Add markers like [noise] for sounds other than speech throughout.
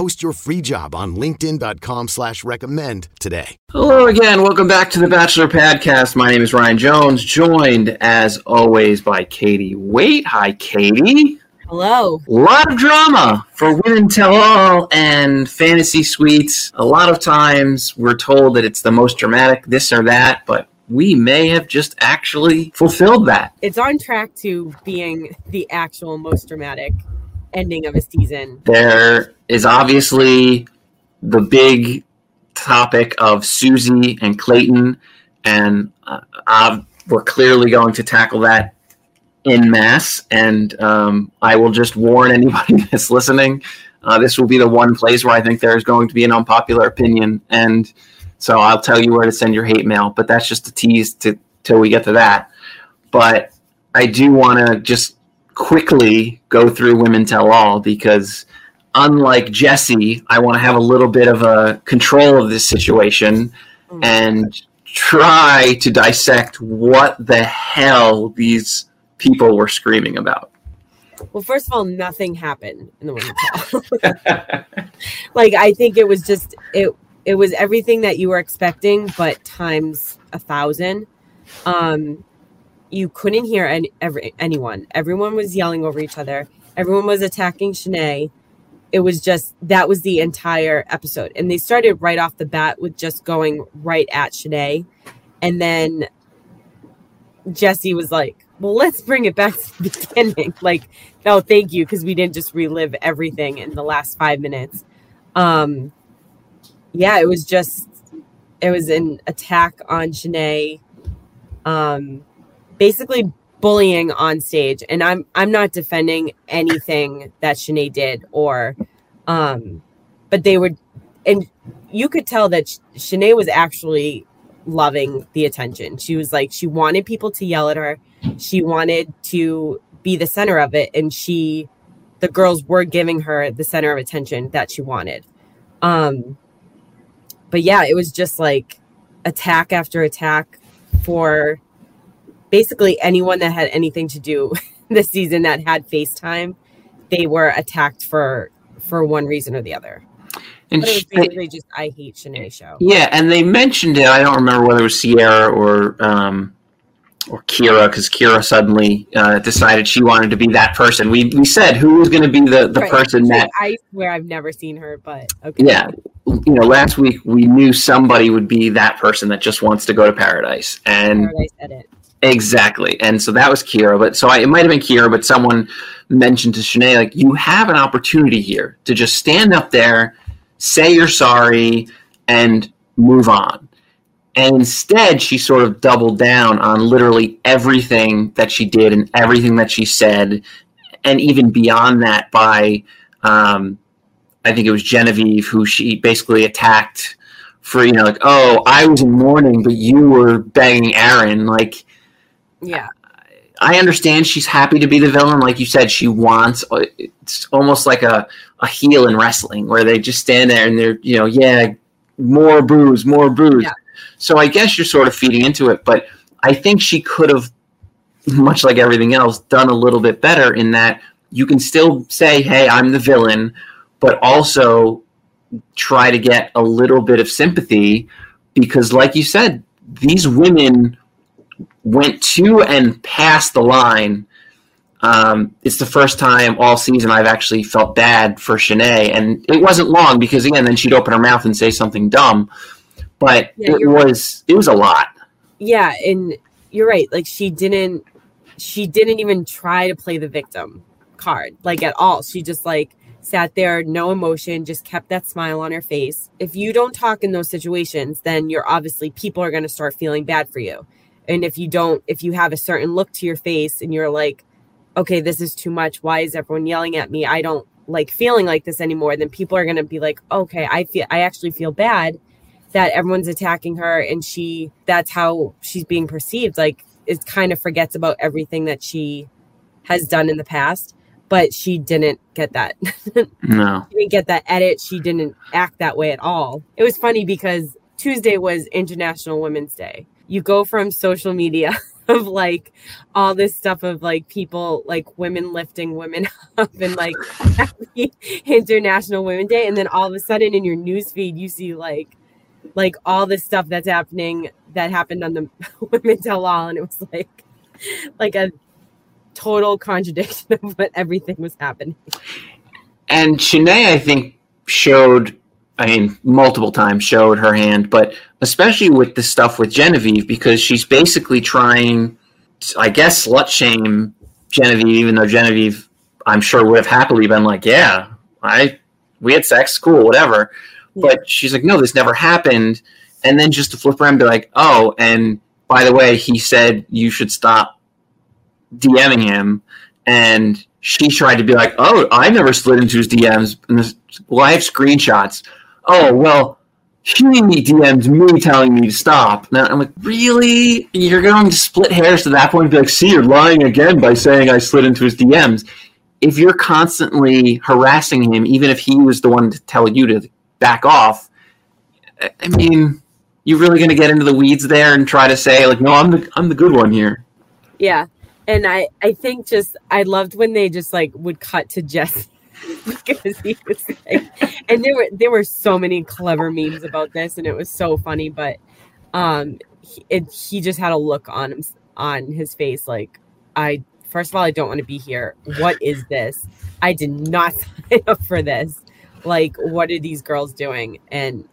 Post your free job on linkedin.com slash recommend today. Hello again. Welcome back to the Bachelor Podcast. My name is Ryan Jones, joined as always by Katie Wait. Hi, Katie. Hello. A lot of drama for Women Tell All and Fantasy Suites. A lot of times we're told that it's the most dramatic this or that, but we may have just actually fulfilled that. It's on track to being the actual most dramatic ending of a season. There is obviously the big topic of Susie and Clayton, and uh, we're clearly going to tackle that in mass. And um, I will just warn anybody [laughs] that's listening: uh, this will be the one place where I think there is going to be an unpopular opinion, and so I'll tell you where to send your hate mail. But that's just a tease to till we get to that. But I do want to just quickly go through Women Tell All because unlike Jesse, I want to have a little bit of a control of this situation and try to dissect what the hell these people were screaming about. Well, first of all, nothing happened in the women's hall. [laughs] like I think it was just it it was everything that you were expecting, but times a thousand. Um, you couldn't hear any, every, anyone. Everyone was yelling over each other. Everyone was attacking Shanae. It was just that was the entire episode, and they started right off the bat with just going right at Shanae, and then Jesse was like, "Well, let's bring it back to the [laughs] beginning." Like, no, thank you, because we didn't just relive everything in the last five minutes. Um, yeah, it was just it was an attack on Shanae. Um, basically bullying on stage. And i'm i'm not defending anything that Shanae did or um but they were and you could tell that Shanae was actually loving the attention. She was like she wanted people to yell at her. She wanted to be the center of it. And she the girls were giving her the center of attention that she wanted. Um but yeah it was just like attack after attack for basically anyone that had anything to do [laughs] this season that had FaceTime, they were attacked for for one reason or the other. And but it was they- basically just I hate Shanae show. Yeah, and they mentioned it. I don't remember whether it was Sierra or um, or Kira, because Kira suddenly uh, decided she wanted to be that person. We we said who was going to be the the Right. person that. I swear I've never seen her, but okay. Yeah, you know, last week we knew somebody would be that person that just wants to go to paradise, and Paradise Edit. Exactly. And so that was Kira. But so I, it might have been Kira, but someone mentioned to Shanae, like, you have an opportunity here to just stand up there, say you're sorry, and move on. And instead, she sort of doubled down on literally everything that she did and everything that she said, and even beyond that by, um, I think it was Genevieve, who she basically attacked for, you know, like, oh, I was in mourning, but you were banging Aaron. Like, Yeah. I understand she's happy to be the villain. Like you said, she wants. Uh, it's almost like a, a heel in wrestling where they just stand there and they're, you know, yeah, more booze, more booze. Yeah. So I guess you're sort of feeding into it. But I think she could have, much like everything else, done a little bit better in that you can still say, hey, I'm the villain, but also try to get a little bit of sympathy because, like you said, these women went to and past the line. Um, it's the first time all season I've actually felt bad for Shanae, and it wasn't long because again, then she'd open her mouth and say something dumb. but Yeah, it you're right. was it was a lot. Yeah, and you're right. Like she didn't she didn't even try to play the victim card like at all. She just like sat there, no emotion, just kept that smile on her face. If you don't talk in those situations, then you're obviously people are going to start feeling bad for you. And if you don't if you have a certain look to your face and you're like, "Okay, this is too much. Why is everyone yelling at me? I don't like feeling like this anymore." Then people are going to be like, "Okay, I feel I actually feel bad." that everyone's attacking her and she that's how she's being perceived like it kind of forgets about everything that she has done in the past but she didn't get that [laughs] No. she didn't get that edit she didn't act that way at all it was funny because tuesday was international women's day you go from social media [laughs] of like all this stuff of like people like women lifting women [laughs] up and like happy international women's day and then all of a sudden in your news feed you see like like all this stuff that's happening that happened on the [laughs] women tell all and it was like like a total contradiction of what everything was happening. And Shanae, I think, showed, I mean, multiple times showed her hand, but especially with the stuff with Genevieve, because she's basically trying, to, I guess, slut shame Genevieve, even though Genevieve, I'm sure, would have happily been like, yeah, I, we had sex, cool, whatever. But she's like, no, this never happened. And then just to flip around and be like, oh, and by the way, he said you should stop DMing him. And she tried to be like, oh, I never slid into his DMs. And this, well, I have screenshots. Oh, well, he DM'd me telling me to stop. Now I'm like, really? You're going to split hairs to that point and be like, see, you're lying again by saying I slid into his DMs. If you're constantly harassing him, even if he was the one to tell you to back off, I- mean, you're really going to get into the weeds there and try to say like, no, I'm the I'm the good one here. yeah and i i think just i loved when they just like would cut to jesse [laughs] because he was like and there were there were so many clever memes about this and it was so funny but um he, it, he just had a look on him on his face like i first of all i don't want to be here. What is this? I did not [laughs] sign up for this. Like what are these girls doing? And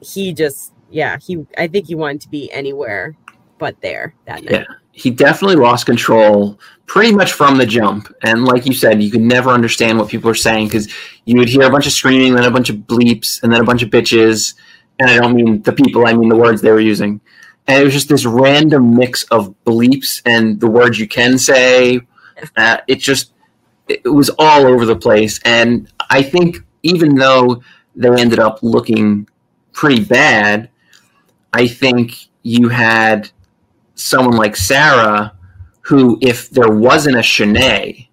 he just yeah he i think he wanted to be anywhere but there that night. Yeah. He definitely lost control pretty much from the jump. And like you said, you could never understand what people are saying because you would hear a bunch of screaming, then a bunch of bleeps, and then a bunch of bitches. And I don't mean the people, I mean the words they were using. And it was just this random mix of bleeps and the words you can say. Uh, it just, it was all over the place. And I think even though they ended up looking pretty bad, I think you had someone like Sarah, who, if there wasn't a Shanae,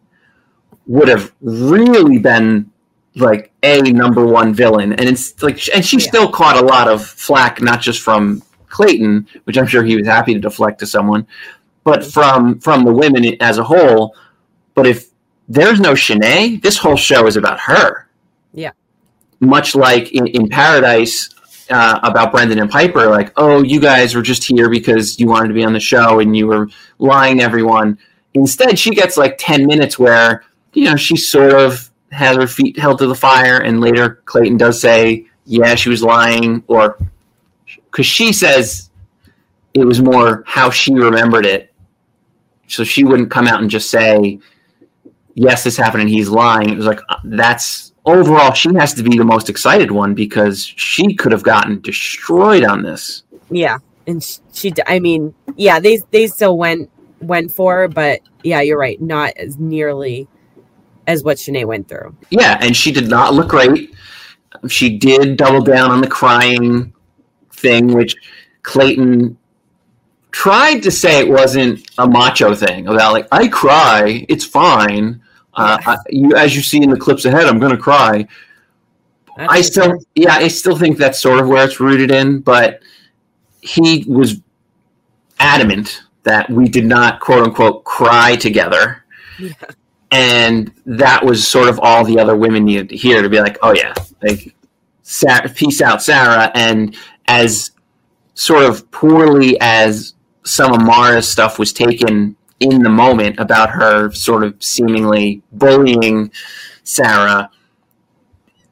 would have really been like a number one villain. And it's like, and she Yeah. still caught a lot of flack, not just from Clayton, which I'm sure he was happy to deflect to someone, but from from the women as a whole. But if there's no Shanae, this whole show is about her. Yeah. Much like in, in Paradise, uh, about Brendan and Pieper, like, oh, you guys were just here because you wanted to be on the show and you were lying to everyone. Instead, she gets like 10 minutes where, you know, she sort of has her feet held to the fire. And later, Clayton does say, yeah, she was lying, or because she says it was more how she remembered it. So she wouldn't come out and just say, yes, this happened and he's lying. It was like, uh, that's overall, she has to be the most excited one because she could have gotten destroyed on this. Yeah, and she. I mean, yeah, they they still went went for, her, but yeah, you're right, not as nearly as what Shanae went through. Yeah, and she did not look great. She did double down on the crying thing, which Clayton tried to say it wasn't a macho thing about like I cry, it's fine. Uh, I, you, as you see in the clips ahead, I'm going to cry. That's I still, sure. yeah, I still think that's sort of where it's rooted in, but he was adamant that we did not quote unquote cry together. Yeah. And that was sort of all the other women needed to hear to be like, oh yeah, like, Sa- peace out, Sarah. And as sort of poorly as some of Mara's stuff was taken in the moment about her sort of seemingly bullying Sarah,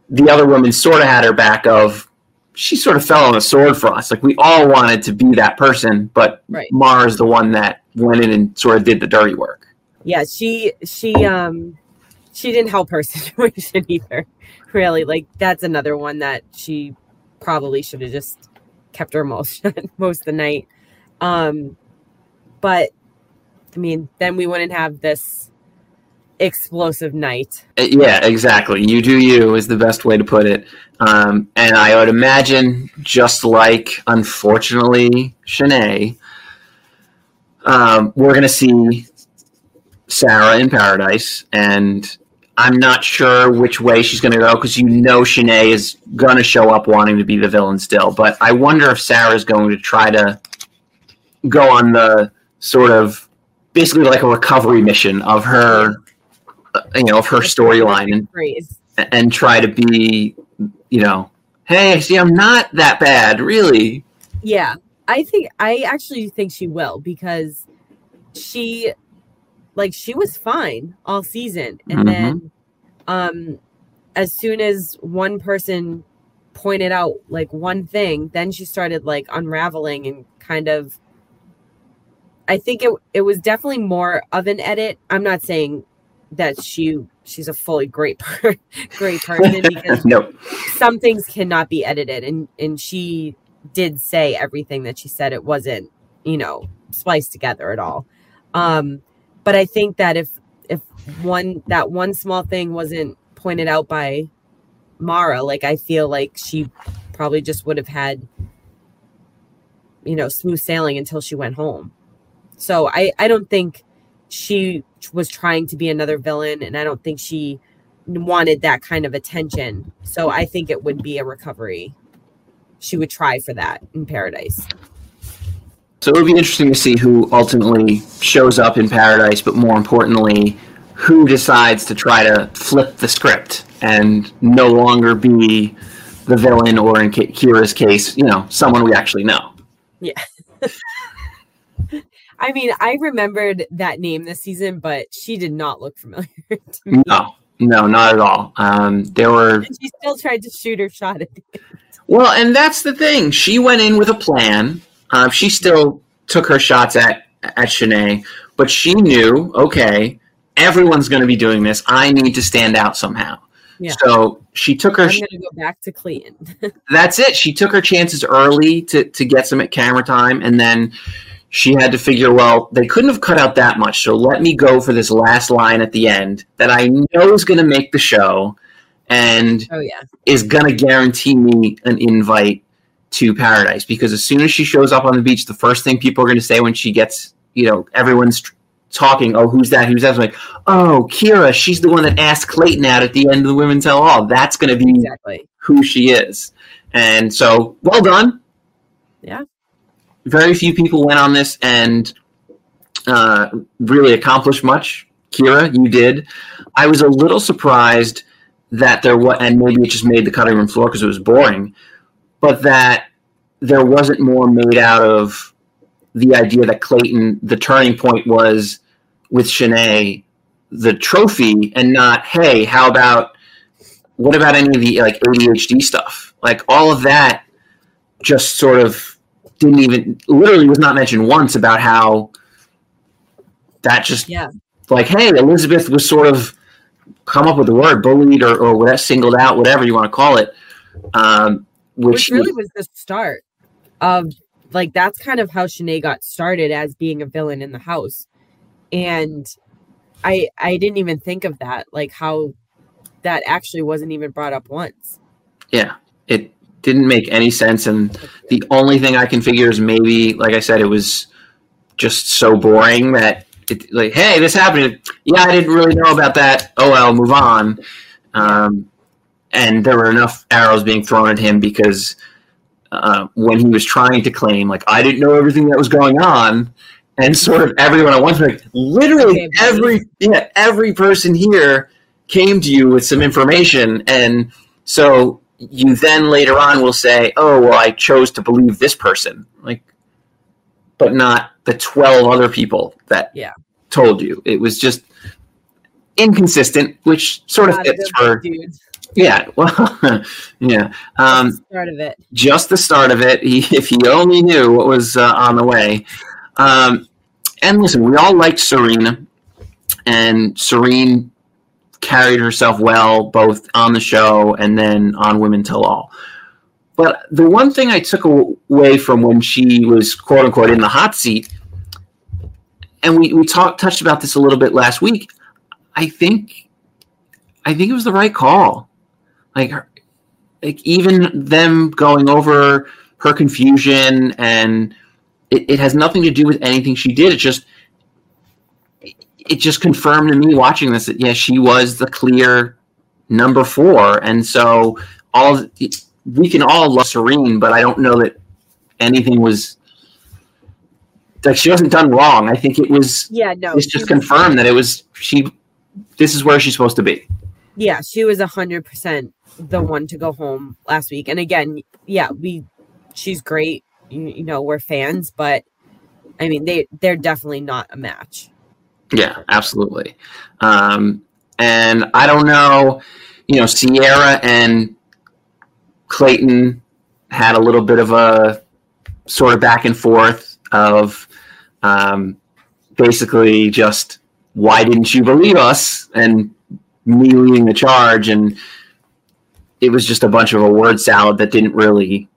the other woman sort of had her back of she sort of fell on a sword for us. Like we all wanted to be that person, but Right. Mara's the one that went in and sort of did the dirty work. yeah she she um she didn't help her [laughs] situation either really like that's another one that she probably should have just kept her mouth shut [laughs] most of the night um but i mean then we wouldn't have this explosive night Uh, Yeah, exactly. You do you is the best way to put it. Um, and I would imagine, just like unfortunately Shanae, um, we're going to see Sarah in paradise, and I'm not sure which way she's going to go because you know Shanae is going to show up wanting to be the villain still. But I wonder if Sarah's going to try to go on the sort of basically like a recovery mission of her, you know, of her storyline and and try to be, you know, hey, see, I'm not that bad, really. Yeah, I think I actually think she will because she like she was fine all season and Mhm. then um as soon as one person pointed out like one thing then she started like unraveling and kind of I think it it was definitely more of an edit. I'm not saying that she she's a fully great [laughs] per- great person [laughs] because no, some things cannot be edited. And and she did say everything that she said. It wasn't you know spliced together at all. Um but i think that if if one that one small thing wasn't pointed out by mara like i feel like she probably just would have had you know smooth sailing until she went home so i i don't think she was trying to be another villain and i don't think she wanted that kind of attention. So I think it would be a recovery. She would try for that in paradise. So it would be interesting to see who ultimately shows up in Paradise, but more importantly, who decides to try to flip the script and no longer be the villain, or in Kira's case, you know, someone we actually know. Yeah. [laughs] I mean, I remembered that name this season, but she did not look familiar [laughs] to me. No, no, not at all. Um, there were And she still tried to shoot her shot at the Well, and that's the thing. She went in with a plan. Uh, she still took her shots at at Shanae, but she knew, okay, everyone's going to be doing this. I need to stand out somehow. Yeah. So she took her. I'm gonna go back to Clayton. [laughs] That's it. She took her chances early to to get some at camera time, and then she had to figure, well, they couldn't have cut out that much, so let me go for this last line at the end that I know is going to make the show, and oh yeah. is going to guarantee me an invite to paradise because as soon as she shows up on the beach, the first thing people are going to say when she gets, you know, everyone's talking, oh, who's that? Who's that? It's like, oh, Kira, she's the one that asked Clayton out at the end of the Women's Tell All. That's going to be Exactly. who she is. And so, well done. Yeah. Very few people went on this and uh, really accomplished much. Kira, you did. I was a little surprised that there was, and maybe it just made the cutting room floor because it was boring, but that there wasn't more made out of the idea that Clayton, the turning point was with Shanae, the trophy, and not, hey, how about what about any of the like ADHD stuff? Like all of that just sort of didn't even literally was not mentioned once about how that just Yeah. like hey elizabeth was sort of come up with the word bullied or, or whatever singled out whatever you want to call it um which, Which really was the start of like that's kind of how Shanae got started as being a villain in the house. And I I didn't even think of that, like how that actually wasn't even brought up once. yeah it didn't make any sense and the only thing i can figure is maybe like i said it was just so boring that it like hey this happened. Yeah i didn't really know about that. Oh well move on. Um and there were enough arrows being thrown at him because uh, when he was trying to claim like I didn't know everything that was going on, and sort of everyone at once like literally every yeah every person here came to you with some information, and so you then later on will say, oh well, I chose to believe this person, like, but not the twelve other people that Yeah. told you. It was just inconsistent, which sort of fits for good dude. Yeah, [laughs] well, yeah. Um, Start of it. just the start of it. He, if he only knew what was uh, on the way. Um, and listen, we all liked Serena, and Serene carried herself well both on the show and then on Women Tell All. But the one thing I took away from when she was quote unquote in the hot seat, and we, we talked touched about this a little bit last week. I think I think it was the right call. Like like even them going over her confusion and it, it has nothing to do with anything she did. It's just it just confirmed to me watching this that yeah, she was the clear number four, and so all we can all love Serene, but I don't know that anything was like she wasn't done wrong. I think it was Yeah, no. it's just confirmed that it was she. This is where she's supposed to be. Yeah, she was a hundred percent the one to go home last week. And again, yeah, we she's great. You, you know, we're fans, but I mean they they're definitely not a match. Yeah, absolutely. Um, and I don't know, you know, Sierra and Clayton had a little bit of a sort of back and forth of um, basically just why didn't you believe us and me leading the charge and it was just a bunch of a word salad that didn't really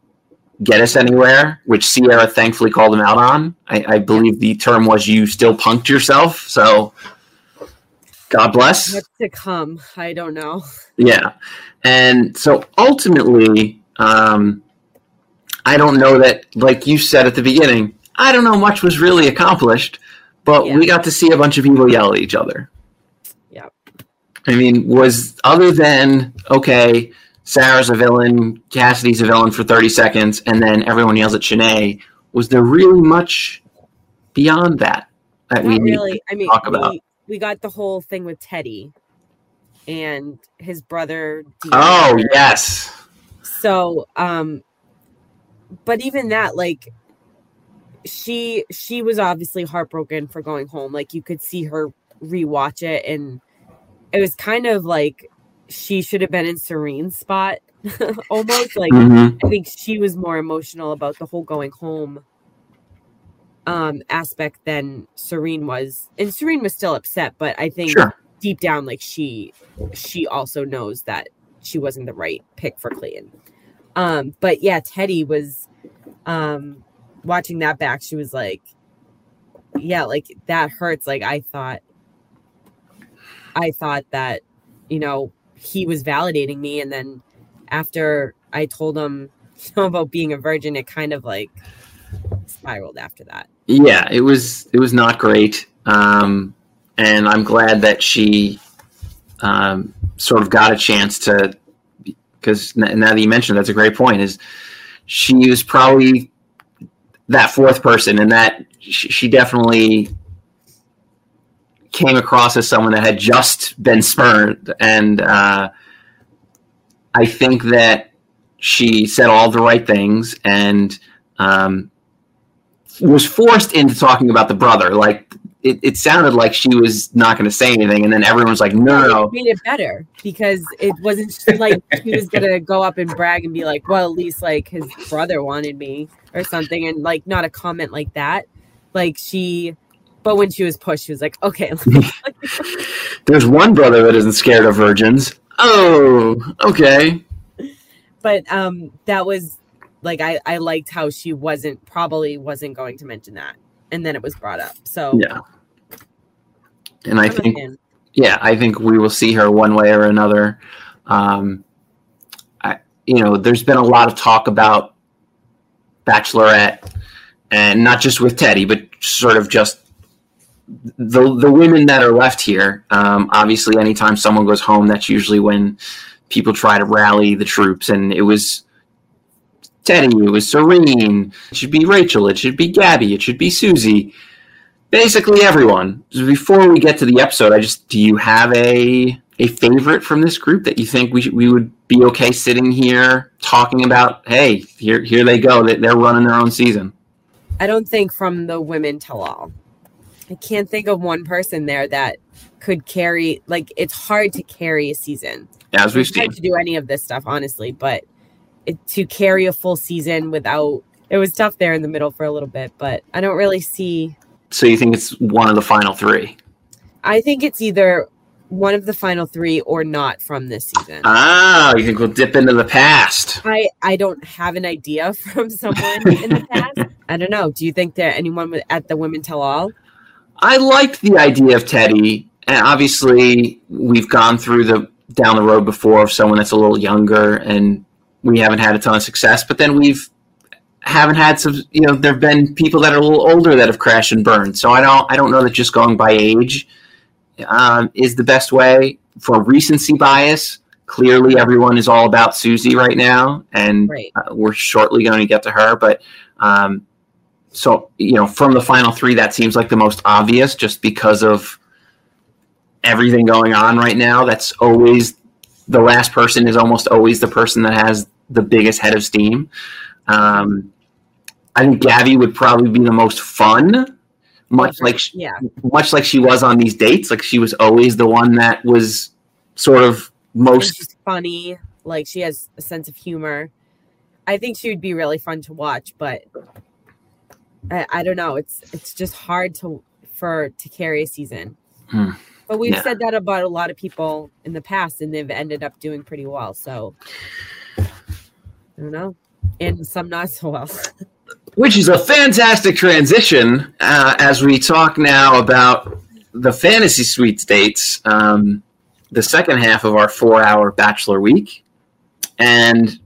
get us anywhere, which Sierra thankfully called him out on. I, I believe the term was you still punked yourself. So God bless. What's to come? I don't know. Yeah. And so ultimately, um, I don't know that, like you said at the beginning, I don't know much was really accomplished, but Yeah. we got to see a bunch of people yell at each other. Yeah. I mean, was other than, okay, Sarah's a villain, Cassidy's a villain for 30 seconds, and then everyone yells at Shanae, was there really much beyond that that we Not need really. I mean, talk about? we, we got the whole thing with Teddi and his brother. Oh, Dean. yes. So, um, but even that, like, she she was obviously heartbroken for going home. Like, you could see her rewatch it, and it was kind of like she should have been in Serene's spot, [laughs] almost like. Mhm. I think she was more emotional about the whole going home um aspect than Serene was. And Serene was still upset, but I think Sure. deep down like she she also knows that she wasn't the right pick for Clayton. Um but yeah, Teddi was um watching that back, she was like yeah, like that hurts. Like I thought I thought that, you know, he was validating me. And then after I told him [laughs] about being a virgin, it kind of like spiraled after that. yeah it was it was not great. Um and i'm glad that she um sort of got a chance to because now that you mentioned that's a great point is she was probably that fourth person. And that she definitely came across as someone that had just been spurned and uh i think that she said all the right things and um was forced into talking about the brother. Like it, it sounded like she was not going to say anything, and then everyone was like, "No, no, It made it better because it wasn't like he was gonna go up and brag and be like, well, at least like his brother wanted me or something, and like not a comment like that. Like she, but when she was pushed, she was like, okay, [laughs] [laughs] There's one brother that isn't scared of virgins. Oh, okay. but um, that was like I I liked how she wasn't probably wasn't going to mention that, and then it was brought up. So Yeah. And I I'm think, yeah, I think we will see her one way or another. Um, I, you know, there's been a lot of talk about Bachelorette, and not just with Teddi, but sort of just the the women that are left here. Um, obviously, anytime someone goes home, that's usually when people try to rally the troops, and it was. Teddi, it was Serene. It should be Rachel. It should be Gabby. It should be Susie basically everyone. Before we get to the episode, I just do you have a a favorite from this group that you think we we would be okay sitting here talking about? Hey, here here they go. They, they're running their own season. I don't think from the women tell all. I can't think of one person there that could carry like it's hard to carry a season. as we've It's seen. to do any of this stuff, honestly. But it, to carry a full season without it was tough there in the middle for a little bit. But I don't really see. So you think it's one of the final three? I think it's either one of the final three or not from this season. Ah, you think we'll dip into the past? I I don't have an idea [laughs] from someone in the [laughs] past. I don't know. Do you think that anyone at the Women Tell All? I liked the idea of Teddi, and obviously we've gone through the down the road before of someone that's a little younger, and we haven't had a ton of success. But then we've haven't had some, you know, there've been people that are a little older that have crashed and burned. So I don't, I don't know that just going by age um, is the best way for recency bias. Clearly, everyone is all about Susie right now, and Right. uh, we're shortly going to get to her. But um, so you know, from the final three, that seems like the most obvious, just because of everything going on right now. That's always the last person is almost always the person that has the biggest head of steam. Um, I think Gabby would probably be the most fun, much like sh- Yeah. much like she was on these dates. Like she was always the one that was sort of most she's funny. Like she has a sense of humor. I think she would be really fun to watch, but I, I don't know. It's it's just hard to for to carry a season. Hmm. But we've Yeah. said that about a lot of people in the past, and they've ended up doing pretty well. So I don't know, and some not so well. [laughs] which is a fantastic transition uh, as we talk now about the fantasy suites dates, um, the second half of our four-hour bachelor week, and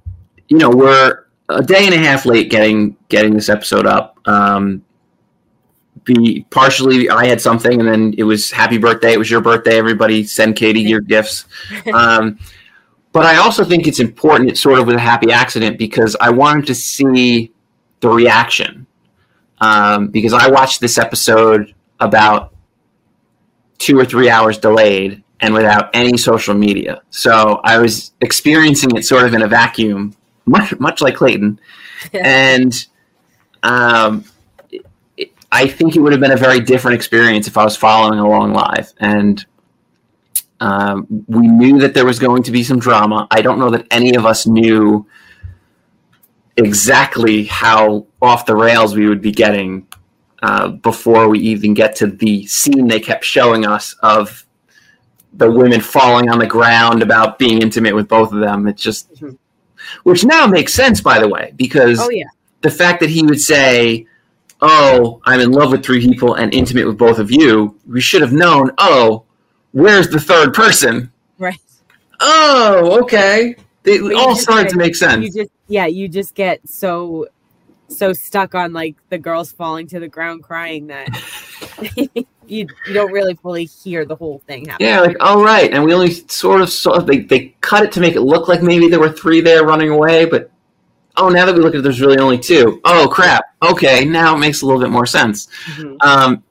you know we're a day and a half late getting getting this episode up. Um, be partially, I had something, and then it was happy birthday. It was your birthday. Everybody send Katie your gifts. [laughs] Um, but I also think it's important. It's sort of with a happy accident because I wanted to see the reaction um, because I watched this episode about two or three hours delayed and without any social media. So I was experiencing it sort of in a vacuum, much much like Clayton, and um, I think it would have been a very different experience if I was following along live and. Um, we knew that there was going to be some drama. I don't know that any of us knew exactly how off the rails we would be getting uh, before we even get to the scene they kept showing us of the women falling on the ground about being intimate with both of them. It's just, Mhm. Which now makes sense, by the way, because oh yeah, the fact that he would say, "Oh, I'm in love with three people and intimate with both of you," we should have known. Oh, where's the third person? right. Oh, okay. It But all started to make sense. You just yeah, you just get so so stuck on like the girls falling to the ground crying that [laughs] [laughs] you you don't really fully hear the whole thing happen. Yeah, like all right, and we only sort of saw they they cut it to make it look like maybe there were three there running away, but oh, now that we look at it, there's really only two. Oh crap! Okay, now it makes a little bit more sense. Mhm. Um,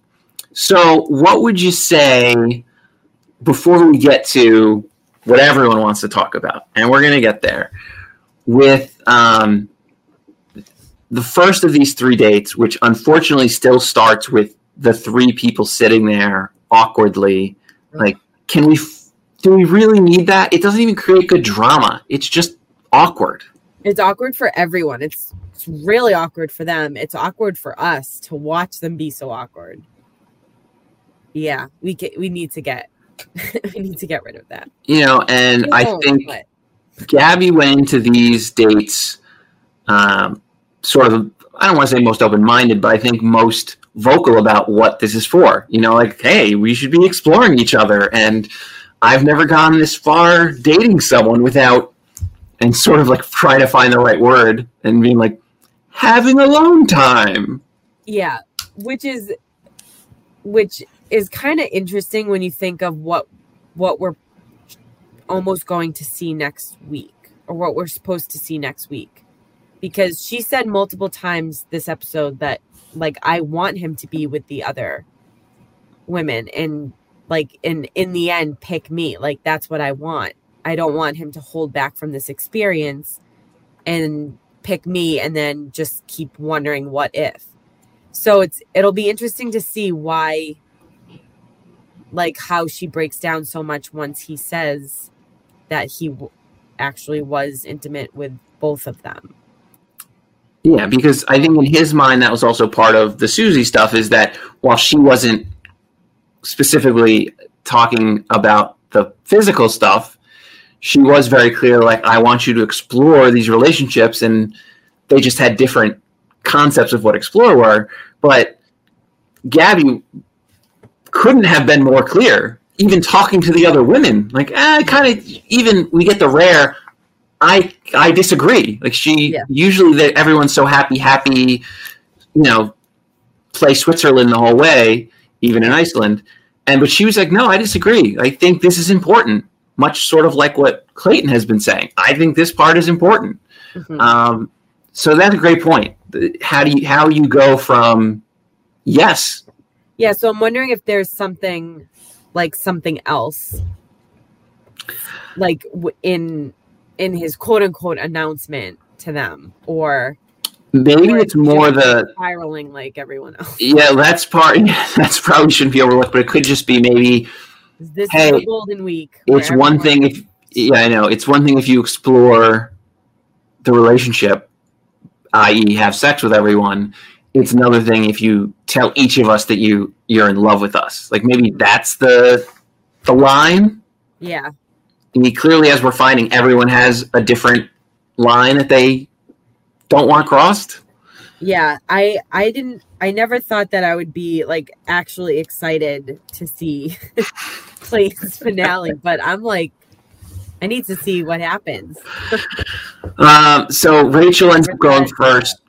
so what would you say before we get to what everyone wants to talk about, and we're gonna get there with um, the first of these three dates, which unfortunately still starts with the three people sitting there awkwardly. Like, can we? Do we really need that? It doesn't even create good drama. It's just awkward. It's awkward for everyone. It's it's really awkward for them. It's awkward for us to watch them be so awkward. Yeah, we get we need to get [laughs] we need to get rid of that. You know, and I think but- Gabby went into these dates um, sort of, I don't want to say most open minded, but I think most vocal about what this is for. You know, like, hey, we should be exploring each other. And I've never gone this far dating someone without, and sort of like trying to find the right word and being like, having alone time. Yeah, which is which is kind of interesting when you think of what what we're almost going to see next week or what we're supposed to see next week. Because she said multiple times this episode that like I want him to be with the other women and like in in the end pick me. Like that's what I want. I don't want him to hold back from this experience and pick me and then just keep wondering what if so it's it'll be interesting to see why like how she breaks down so much once he says that he w- actually was intimate with both of them. Yeah, because I think in his mind that was also part of the Susie stuff is that while she wasn't specifically talking about the physical stuff, she was very clear like I want you to explore these relationships and they just had different concepts of what explore were, but Gabby couldn't have been more clear even talking to the other women. Like eh, I kind of even we get the rare I I disagree. Like she Yeah. usually that everyone's so happy, happy, you know, play Switzerland the whole way, even in Iceland. And but she was like, no, I disagree. I think this is important. Much sort of like what Clayton has been saying. I think this part is important. Mhm. Um, so that's a great point. How do you how you go from yes, Yeah, so I'm wondering if there's something like something else, like in in his quote unquote announcement to them, or maybe it's more the spiraling like everyone else. yeah. That's part. [laughs] That's probably shouldn't be overlooked, but it could just be maybe This Hey, is golden week. it's one thing if yeah i know it's one thing if you explore the relationship i.e have sex with everyone it's another thing if you tell each of us that you you're in love with us like maybe that's the the line Yeah, I mean, clearly as we're finding everyone has a different line that they don't want crossed yeah. I I didn't. I never thought that I would be like actually excited to see [laughs] Clayton's finale, but I'm like, I need to see what happens. [laughs] Um, so Rachel ends up going [laughs] first.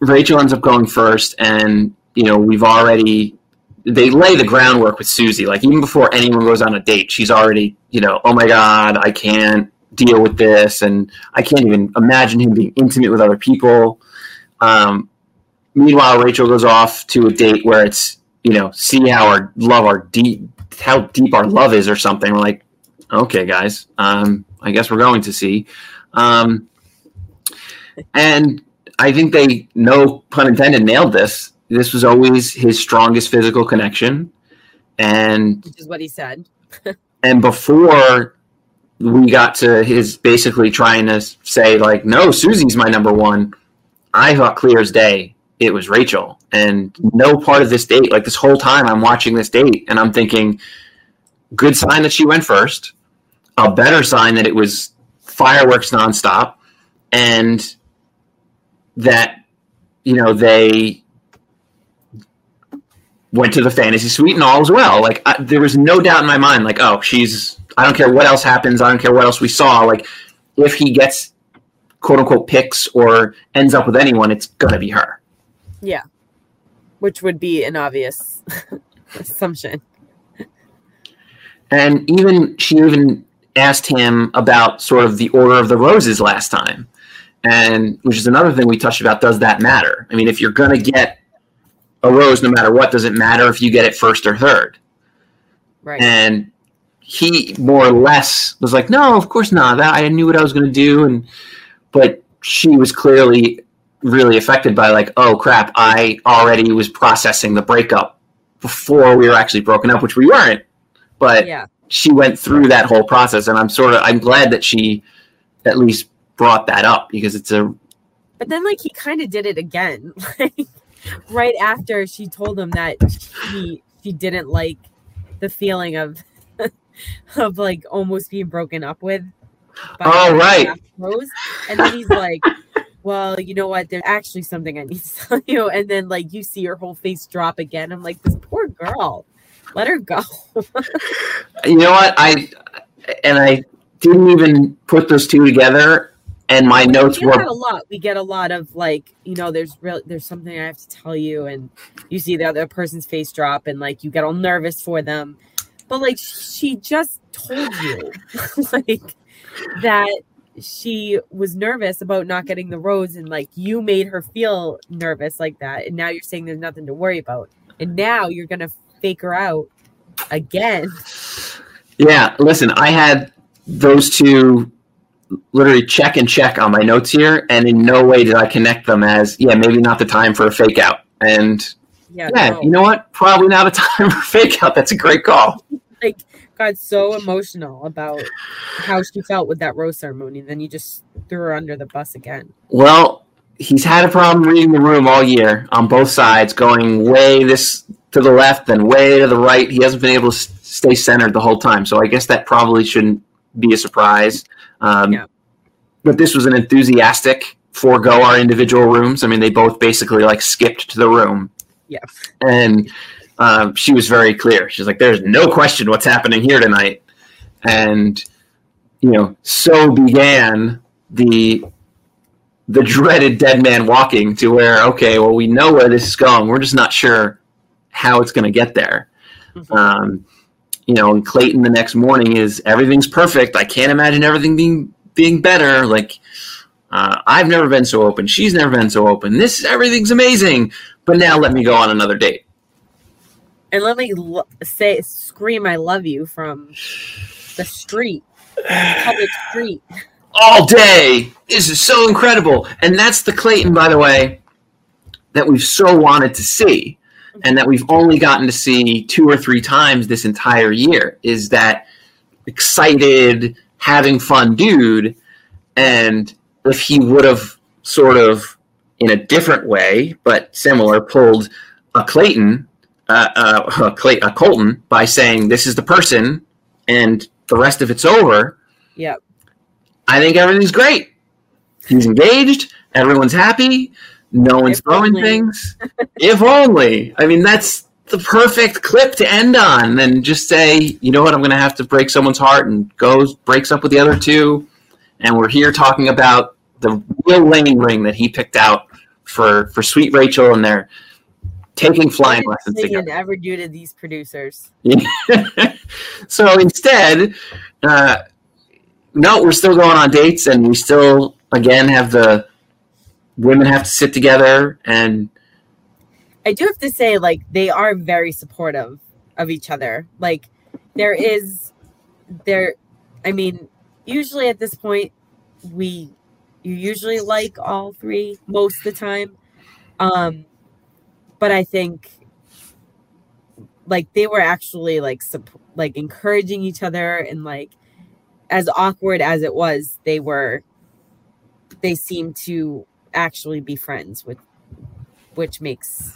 Rachel ends up going first, and you know we've already they lay the groundwork with Susie. Like even before anyone goes on a date, she's already you know, oh my god, I can't deal with this, and I can't even imagine him being intimate with other people. Um, meanwhile, Rachel goes off to a date where it's you know, see how our love, our deep, how deep our love is, or something. We're like, okay, guys, um, I guess we're going to see. Um, and I think they, no pun intended, nailed this. This was always his strongest physical connection, and Which is what he said. [laughs] and before we got to his basically trying to say like, no, Susie's my number one. I thought clear as day it was Rachel, and no part of this date, like this whole time, I'm watching this date, and I'm thinking, good sign that she went first. A better sign that it was fireworks nonstop, and that you know they went to the fantasy suite and all as well. Like I, there was no doubt in my mind, like oh, she's. I don't care what else happens. I don't care what else we saw. Like if he gets quote unquote picks or ends up with anyone, it's gonna be her. Yeah. Which would be an obvious [laughs] assumption. And even she even asked him about sort of the order of the roses last time, and which is another thing we touched about. Does that matter? I mean, if you're gonna get a rose, no matter what, does it matter if you get it first or third? Right. And he more or less was like, "No, of course not. That I knew what I was going to do." And but she was clearly really affected by like, "Oh crap! I already was processing the breakup before we were actually broken up, which we weren't." But yeah. she went through that whole process, and I'm sort of I'm glad that she at least brought that up because it's a But then like he kind of did it again. [laughs] Like right after she told him that she she didn't like the feeling of [laughs] of like almost being broken up with. by Oh, right. Rose. And then he's like, Well, you know what? There's actually something I need to [laughs] tell you. And then like you see her whole face drop again. I'm like, this poor girl. Let her go. you know what I and I didn't even put those two together, and my notes we were get a lot. We get a lot of like, you know, there's real, there's something I have to tell you, and you see the other person's face drop, and like you get all nervous for them, but like she just told you, [laughs] like that she was nervous about not getting the rose, and like you made her feel nervous like that, and now you're saying there's nothing to worry about, and now you're gonna fake her out again. Yeah, listen, I had those two literally check and check on my notes here, and in no way did I connect them as, yeah, maybe not the time for a fake out. And Yeah, yeah, no. you know what? Probably not a [laughs] time for fake out. That's a great call. [laughs] Like got so emotional about how she felt with that rose ceremony. Then you just threw her under the bus again. Well, he's had a problem reading the room all year on both sides, going way this to the left and way to the right. He hasn't been able to stay centered the whole time. So I guess that probably shouldn't be a surprise. Um, Yeah. But this was an enthusiastic forego our individual rooms. I mean, they both basically like skipped to the room. Yeah. And um, she was very clear. She's like, there's no question what's happening here tonight. And, you know, so began the the dreaded dead man walking to where okay well we know where this is going we're just not sure how it's going to get there um, you know and clayton the next morning is everything's perfect. I can't imagine everything being being better. Like uh, i've never been so open. She's never been so open. This everything's amazing. But now let me go on another date. And let me lo- say, scream, "I love you" from the street, public street. all day. This is so incredible. And that's the Clayton, by the way, that we've so wanted to see and that we've only gotten to see two or three times this entire year is that excited, having fun dude. And if he would have sort of in a different way, but similar, pulled a Clayton, uh, uh, a, Clay, a Colton by saying, This is the person and the rest of it's over. Yep. I think everything's great. He's engaged. Everyone's happy. No one's throwing things. [laughs] if only. I mean, that's the perfect clip to end on. And just say, you know what, I'm going to have to break someone's heart and goes, breaks up with the other two. And we're here talking about the Neil Lane ring that he picked out for, for Sweet Rachel, and they're taking flying lessons did together. Ever do to these producers? [laughs] so instead, uh, no, we're still going on dates, and we still again have the women have to sit together, and I do have to say, like, they are very supportive of each other. Like, there is, there, I mean, usually at this point, we, you usually like all three most of the time. Um, but I think, like, they were actually like, like encouraging each other and like, as awkward as it was, they were, they seemed to actually be friends with, which makes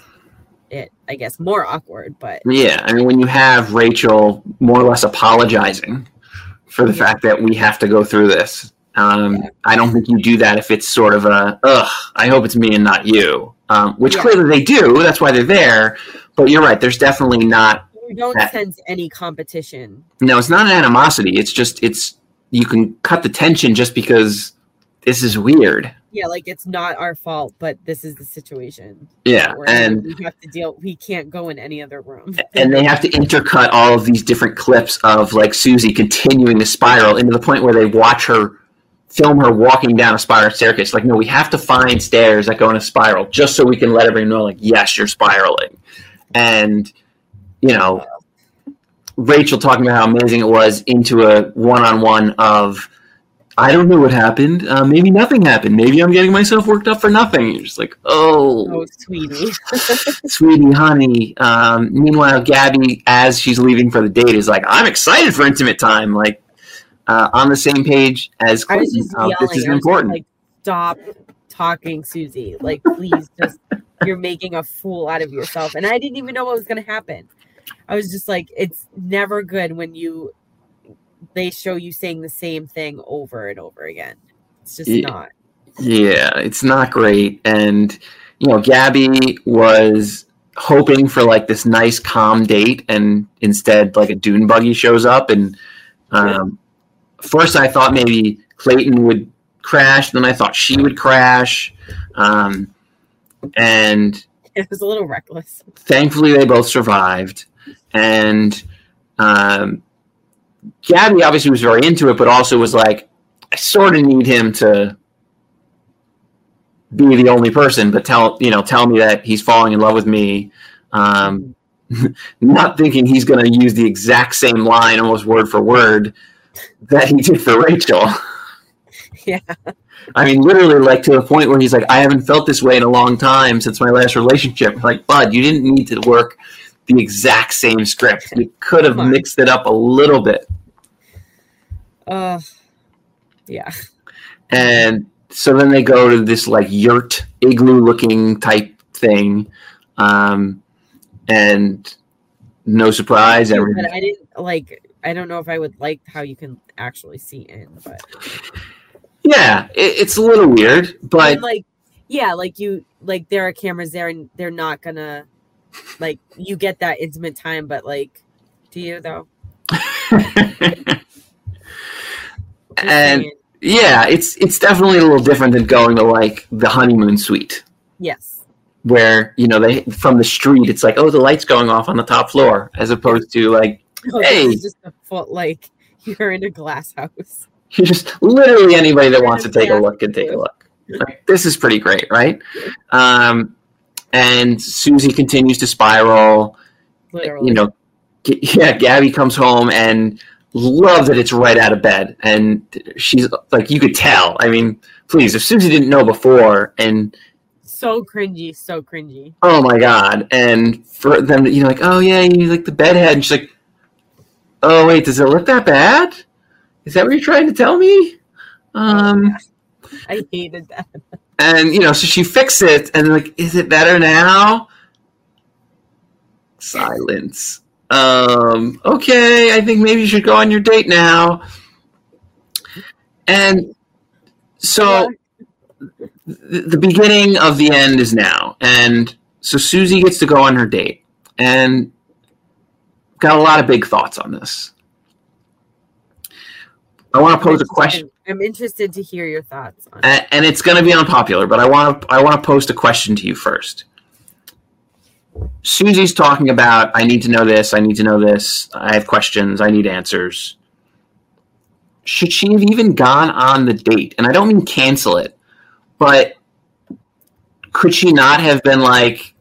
it, I guess, more awkward. But yeah, I mean, when you have Rachel more or less apologizing for the Yeah. fact that we have to go through this, um, I don't think you do that if it's sort of a ugh. I hope it's me and not you, um, which Yeah. clearly they do. That's why they're there. But you're right. There's definitely not we don't That- sense any competition. No, it's not an animosity. It's just it's you can cut the tension just because this is weird. Yeah, like it's not our fault, but this is the situation. Yeah, that we're in. and we have to deal. We can't go in any other room. and they have to intercut all of these different clips of like Susie continuing the spiral into the point where they watch her film her walking down a spiral staircase. Like, no, we have to find stairs that go in a spiral just so we can let everyone know, like, yes, you're spiraling. And you know, Rachel talking about how amazing it was into a one-on-one of I don't know what happened. Uh, maybe nothing happened. Maybe I'm getting myself worked up for nothing. You're just like, oh, oh, sweetie. [laughs] sweetie, honey. Um, meanwhile, Gabby, as she's leaving for the date, is like, I'm excited for intimate time. Like, uh, on the same page as just Uh, this is I was just important. like, stop talking, Susie. Like, please, just [laughs] you're making a fool out of yourself. And I didn't even know what was going to happen. I was just like, it's never good when you they show you saying the same thing over and over again. It's just Yeah. not. Yeah, it's not great. And, you know, Gabby was hoping for like this nice, calm date, and instead, like a dune buggy shows up. And um, first, I thought maybe Clayton would crash, then I thought she would crash. Um, and [laughs] It was a little reckless. thankfully, they both survived. And um, Gabby obviously was very into it, but also was like, I sort of need him to be the only person, but tell you know tell me that he's falling in love with me. Um, [laughs] not thinking he's going to use the exact same line, almost word for word, that he did for Rachel. [laughs] Yeah. I mean, literally, like to the point where he's like, "I haven't felt this way in a long time since my last relationship." Like, bud, you didn't need to work the exact same script. You could have mixed it up a little bit. Uh, yeah. And so then they go to this like yurt igloo looking type thing. Um, and no surprise, everything. But I didn't like. I don't know if I would like how you can actually see in, but Yeah, it, it's a little weird, but And, like yeah like you like there are cameras there and they're not gonna like you get that intimate time but like do you though? [laughs] And yeah, it's it's definitely a little different than going to like the honeymoon suite. yes. Where you know they from the street it's like oh the lights going off on the top floor as opposed to like [laughs] this Hey. just a foot like [laughs] you're in a glass house. You're just literally anybody that wants to take a look can take a look. Like, this is pretty great right? Um and susie continues to spiral. Literally. You know [laughs] yeah gabby comes home and loves that it's right out of bed. And she's like you could tell. I mean please if susie didn't know before and so cringy so cringy. Oh my god. And for them you know like oh yeah you like the bedhead. And she's like oh wait does it look that bad? Is that what you're trying to tell me? Um i hated that [laughs] and you know so she fixed it and like is it better now? Silence. Um okay i think maybe you should go on your date now. And so the, the beginning of the end is now. And so susie gets to go on her date and got a lot of big thoughts on this. I want to pose a question i'm interested to hear your thoughts on it. and it's going to be unpopular, but I want to I want to post a question to you first. Susie's talking about I need to know this, I need to know this, I have questions, I need answers. Should she have even gone on the date? And I don't mean cancel it, but could she not have been like,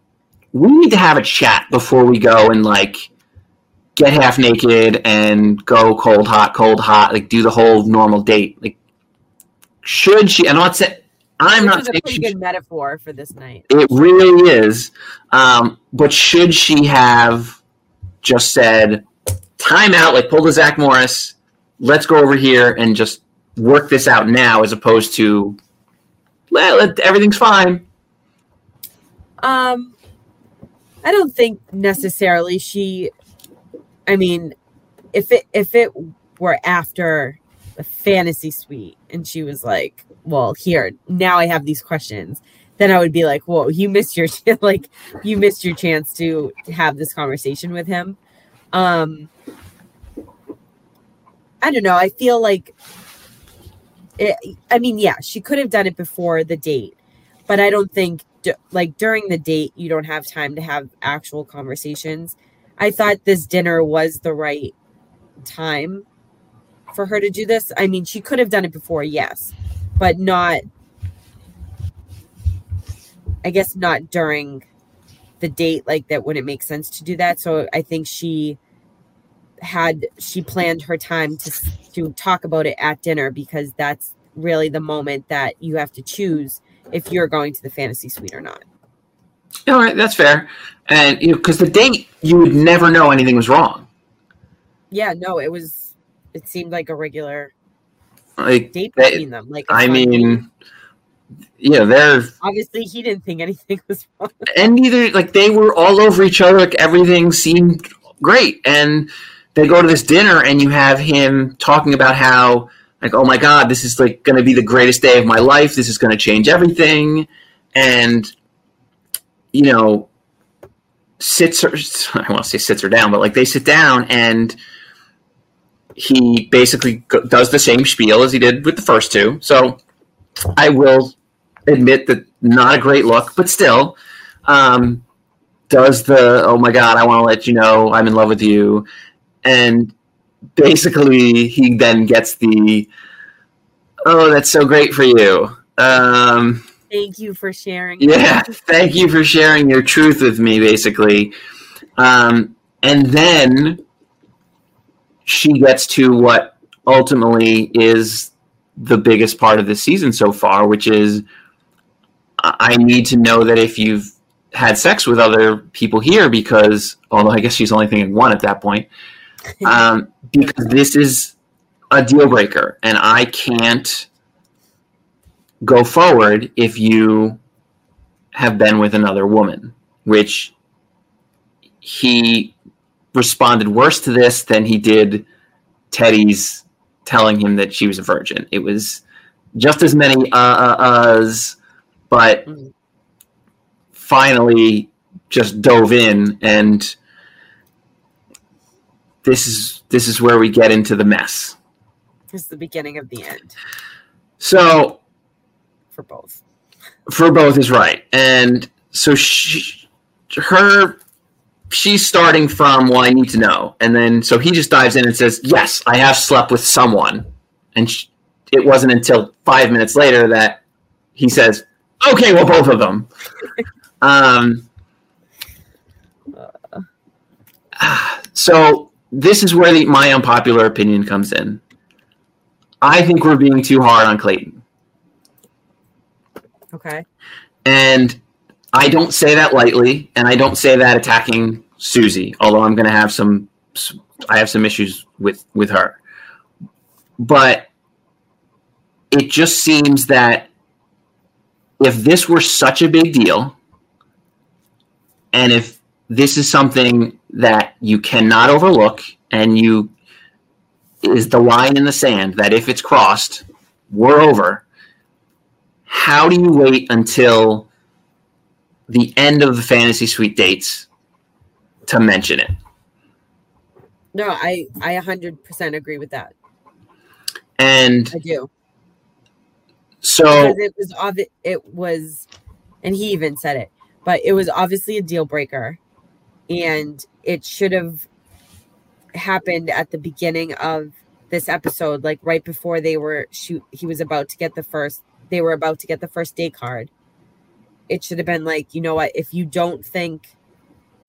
we need to have a chat before we go and like get half naked and go cold hot, cold hot, like do the whole normal date? Like should she? I'm not saying I'm Which not is a saying pretty good metaphor for this night it really is. Um, but should she have just said, "Time out"? Like pull the Zach Morris. Let's go over here and just work this out now, as opposed to, well, let, everything's fine. Um, I don't think necessarily she. I mean, if it if it were after the fantasy suite and she was like, "Well, here now I have these questions," then I would be like, "Whoa, you missed your [laughs] like you missed your chance to have this conversation with him." Um, I don't know. I feel like. It, I mean, yeah, she could have done it before the date, but I don't think like during the date you don't have time to have actual conversations. I thought this dinner was the right time for her to do this. I mean, she could have done it before, yes, but not I guess not during the date like that wouldn't make sense to do that. So I think she had she planned her time to to talk about it at dinner because that's really the moment that you have to choose if you're going to the fantasy suite or not. All right, that's fair. And you know, because the date, you would never know anything was wrong. Yeah, no, it was. It seemed like a regular Like, date between them. Like, I mean, yeah, they're obviously he didn't think anything [laughs] was wrong. and neither like they were all over each other like everything seemed great and they go to this dinner and you have him talking about how like oh my god this is like going to be the greatest day of my life this is going to change everything and you know sits her [laughs] i want to say sits her down but like they sit down and he basically does the same spiel as he did with the first two. So i will admit that not a great look but still um, does the oh my god i want to let you know i'm in love with you. And basically he then gets the oh that's so great for you. Um, Thank you for sharing. yeah thank you for sharing your truth with me basically um, and then she gets to what ultimately is the biggest part of the season so far which is I need to know that if you've had sex with other people here because, although I guess she's only thinking one at that point, [laughs] um, because this is a deal breaker, and I can't go forward if you have been with another woman, which he responded worse to this than he did Teddi's telling him that she was a virgin. It was just as many uh, uh uhs, but finally just dove in and this is this is where we get into the mess. It's the beginning of the end So for both. for both is right, and so she, her, she's starting from well, I need to know, and then so he just dives in and says, "Yes, I have slept with someone," and sh it wasn't until five minutes later that he says, "Okay, well, both of them." [laughs] um, so this is where the, my unpopular opinion comes in. I think we're being too hard on Clayton. Okay. And I don't say that lightly, and I don't say that attacking Susie, although I'm going to have some, I have some issues with with her. But it just seems that if this were such a big deal, and if this is something that you cannot overlook, and you is the line in the sand that if it's crossed, we're over how do you wait until the end of the fantasy suite dates to mention it? No, I I 100% agree with that. And I do. so because it was obvi- it was and he even said it but it was obviously a deal breaker and it should have happened at the beginning of this episode like right before they were shoot he was about to get the first they were about to get the first day card it should have been like you know what if you don't think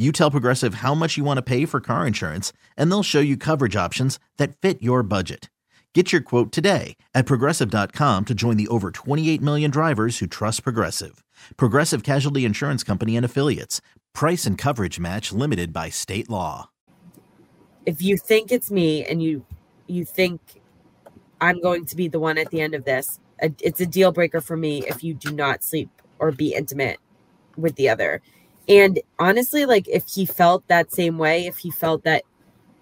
You tell Progressive how much you want to pay for car insurance, and they'll show you coverage options that fit your budget. Get your quote today at progressive.com to join the over 28 million drivers who trust Progressive. Progressive Casualty Insurance Company and Affiliates. Price and coverage match limited by state law. if you think it's me and you you think i'm going to be the one at the end of this it's a deal breaker for me if you do not sleep or be intimate with the other and honestly like if he felt that same way if he felt that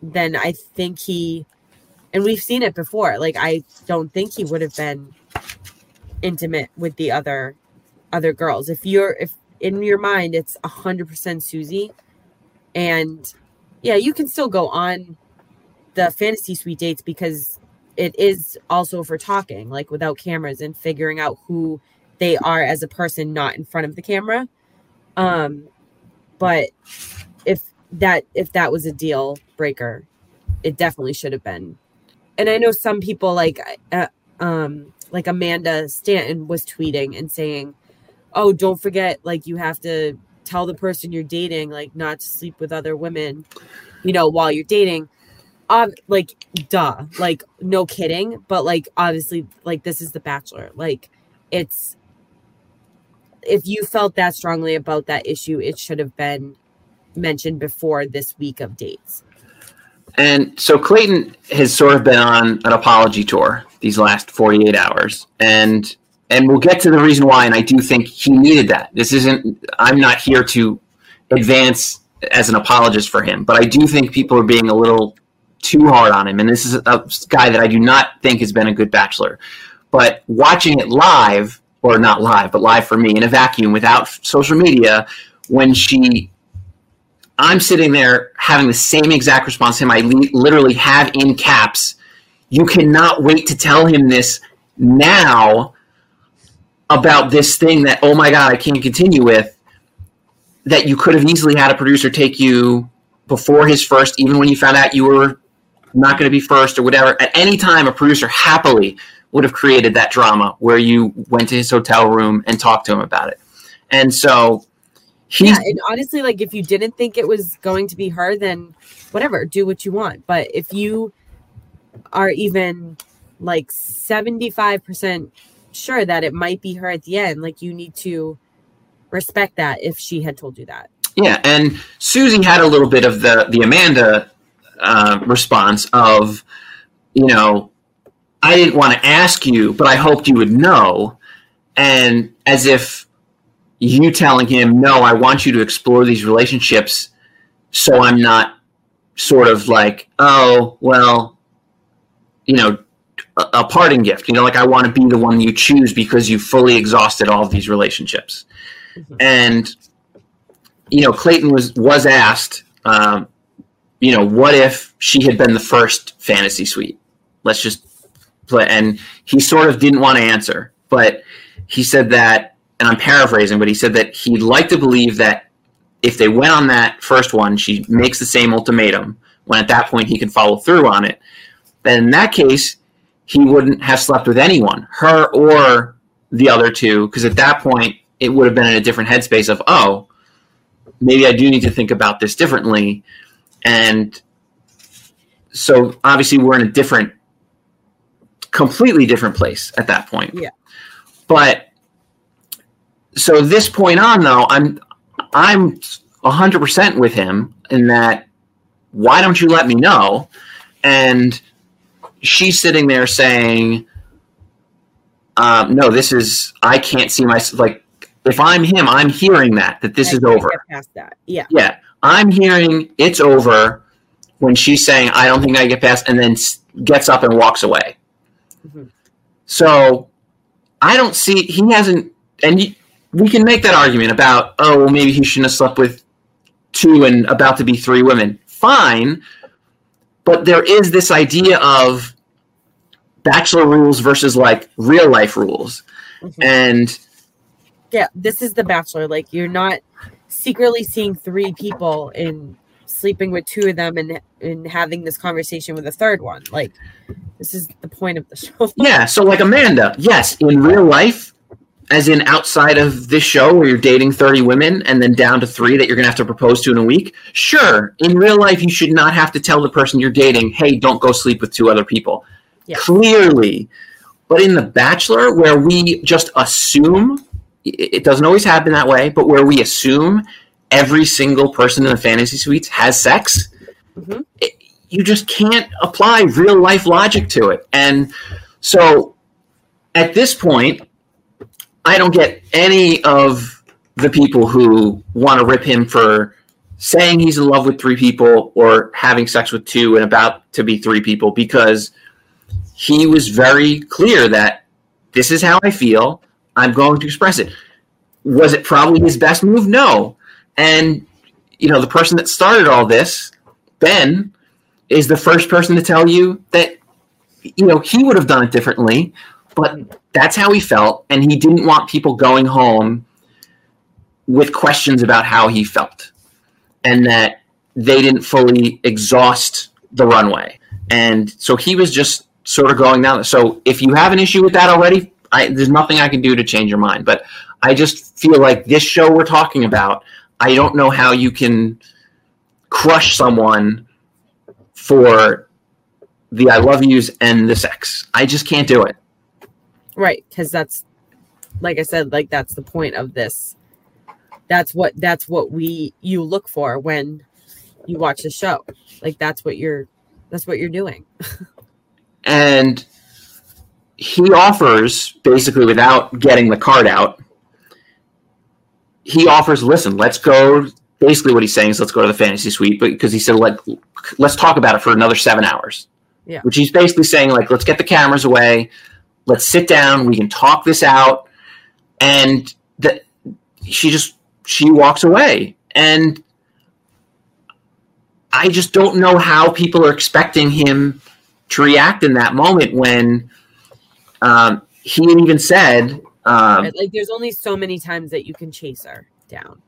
then i think he and we've seen it before like i don't think he would have been intimate with the other other girls if you're if in your mind it's 100% susie and yeah, you can still go on the fantasy suite dates because it is also for talking, like without cameras and figuring out who they are as a person, not in front of the camera. Um, but if that if that was a deal breaker, it definitely should have been. And I know some people like uh, um like Amanda Stanton was tweeting and saying, "Oh, don't forget like you have to tell the person you're dating like not to sleep with other women, you know, while you're dating." um, like duh, like no kidding, but like obviously, like this is The Bachelor. Like it's if you felt that strongly about that issue, it should have been mentioned before this week of dates. And so Clayton has sort of been on an apology tour these last 48 hours. And and we'll get to the reason why and I do think he needed that. This isn't I'm not here to advance as an apologist for him, but I do think people are being a little too hard on him and this is a guy that I do not think has been a good bachelor. But watching it live or not live, but live for me in a vacuum without social media when she I'm sitting there having the same exact response to him. I li- literally have in caps. You cannot wait to tell him this now about this thing that, oh my God, I can't continue with. That you could have easily had a producer take you before his first, even when you found out you were not going to be first or whatever. At any time, a producer happily would have created that drama where you went to his hotel room and talked to him about it. And so yeah, and honestly, like if you didn't think it was going to be her, then whatever, do what you want. But if you are even like 75% sure that it might be her at the end, like you need to respect that if she had told you that. Yeah, and Susie had a little bit of the the Amanda uh, response of, you know, I didn't want to ask you, but I hoped you would know, and as if you telling him, no, I want you to explore these relationships so I'm not sort of like, oh, well, you know, a, a parting gift. You know, like I want to be the one you choose because you fully exhausted all of these relationships. Mm-hmm. And, you know, Clayton was, was asked, um, you know, what if she had been the first fantasy suite? Let's just And he sort of didn't want to answer, but he said that and I'm paraphrasing, but he said that he'd like to believe that if they went on that first one, she makes the same ultimatum. When at that point he can follow through on it, then in that case he wouldn't have slept with anyone, her or the other two, because at that point it would have been in a different headspace of oh, maybe I do need to think about this differently, and so obviously we're in a different, completely different place at that point. Yeah, but so this point on though, I'm I'm hundred percent with him in that why don't you let me know? And she's sitting there saying, um, no, this is I can't see myself like if I'm him, I'm hearing that that this I is over. past that. Yeah. Yeah. I'm hearing it's over when she's saying I don't think I get past and then gets up and walks away. Mm-hmm. So I don't see he hasn't and we can make that argument about oh well, maybe he shouldn't have slept with two and about to be three women. Fine, but there is this idea of bachelor rules versus like real life rules, mm-hmm. and yeah, this is the bachelor. Like you're not secretly seeing three people and sleeping with two of them and and having this conversation with a third one. Like this is the point of the show. [laughs] yeah, so like Amanda, yes, in real life as in outside of this show where you're dating 30 women and then down to three that you're going to have to propose to in a week sure in real life you should not have to tell the person you're dating hey don't go sleep with two other people yeah. clearly but in the bachelor where we just assume it doesn't always happen that way but where we assume every single person in the fantasy suites has sex mm-hmm. it, you just can't apply real life logic to it and so at this point I don't get any of the people who want to rip him for saying he's in love with three people or having sex with two and about to be three people because he was very clear that this is how I feel. I'm going to express it. Was it probably his best move? No. And, you know, the person that started all this, Ben, is the first person to tell you that, you know, he would have done it differently. But that's how he felt, and he didn't want people going home with questions about how he felt, and that they didn't fully exhaust the runway. And so he was just sort of going down. So if you have an issue with that already, I, there's nothing I can do to change your mind. But I just feel like this show we're talking about, I don't know how you can crush someone for the I love yous and the sex. I just can't do it. Right, because that's like I said, like that's the point of this. That's what that's what we you look for when you watch the show. Like that's what you're that's what you're doing. [laughs] and he offers basically without getting the card out he offers listen let's go basically what he's saying is let's go to the fantasy suite but because he said let let's talk about it for another seven hours. Yeah. which he's basically saying like let's get the cameras away. Let's sit down. We can talk this out. And that she just she walks away. And i just don't know how people are expecting him to react in that moment when um, he even said um, Like there's only so many times that you can chase her down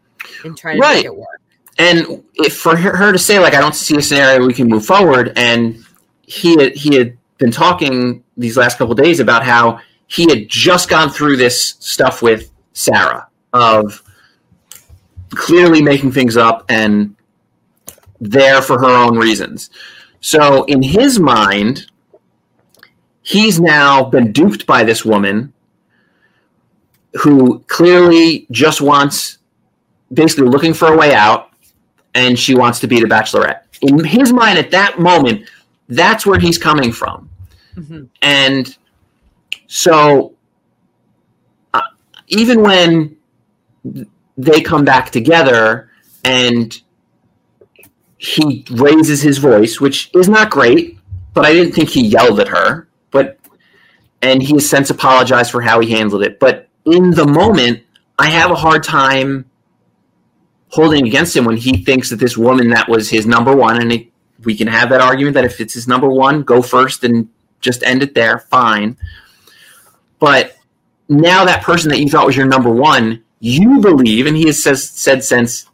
and try to Right. make it work. and if for her to say like I don't see a scenario we can move forward, and he had, he had been talking these last couple days about how he had just gone through this stuff with Sarah of clearly making things up and there for her own reasons. So in his mind, he's now been duped by this woman who clearly just wants basically looking for a way out and she wants to be the bachelorette. In his mind at that moment, that's where he's coming from. Mhm. And so uh, even when they come back together and he raises his voice, which is not great, but I didn't think he yelled at her, but and he has since apologized for how he handled it. But in the moment, I have a hard time holding against him when he thinks that this woman that was his number one, and it, we can have that argument that if it's his number one, go first and just end it there, fine. But now that person that you thought was your number one, you believe, and he has says, said since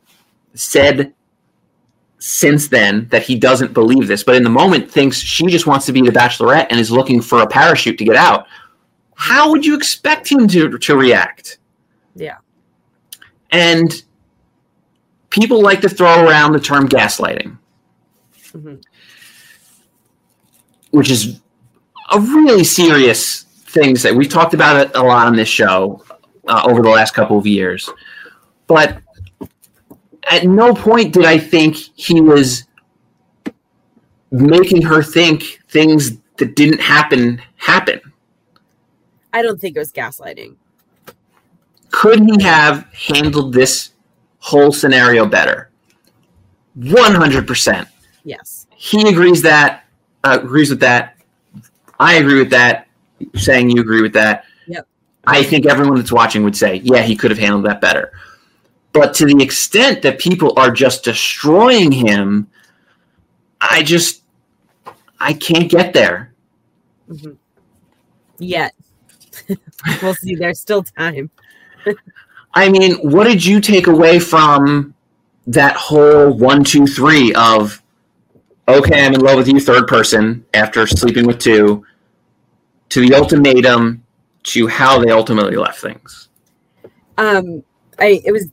said since then that he doesn't believe this, but in the moment thinks she just wants to be the bachelorette and is looking for a parachute to get out. How would you expect him to to react? Yeah. And people like to throw around the term gaslighting, Mhm. which is a really serious thing to say. We've talked about it a lot on this show uh, over the last couple of years. But at no point did I think he was making her think things that didn't happen happen. I don't think it was gaslighting. could he have handled this whole scenario better? 100%. Yes. He agrees that uh, agrees with that. I agree with that. Saying you agree with that. Yep. I think everyone that's watching would say, yeah, he could have handled that better. But to the extent that people are just destroying him, I just I can't get there. Yet. [laughs] we'll see. There's still time. [laughs] I mean, what did you take away from that whole one, two, three of okay, I'm in love with you, third person, after sleeping with two, to the ultimatum, to how they ultimately left things? um i it was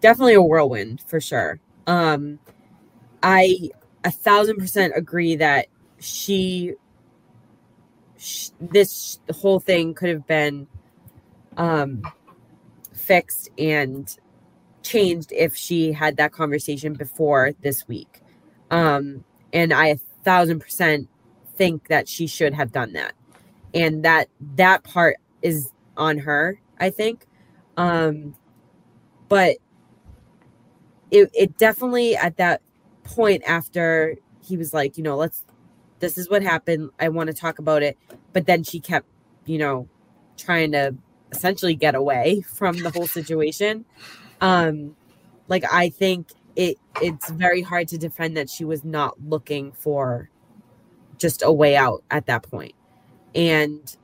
definitely a whirlwind for sure um i a thousand percent agree that she sh- this whole thing could have been um fixed and changed if she had that conversation before this week. Um and i a thousand percent think that she should have done that. And that that part is on her i think. Um but it it definitely at that point after he was like you know let's this is what happened. I want to talk about it. But then she kept you know trying to essentially get away from the whole situation um like i think it it's very hard to defend that she was not looking for just a way out at that point. and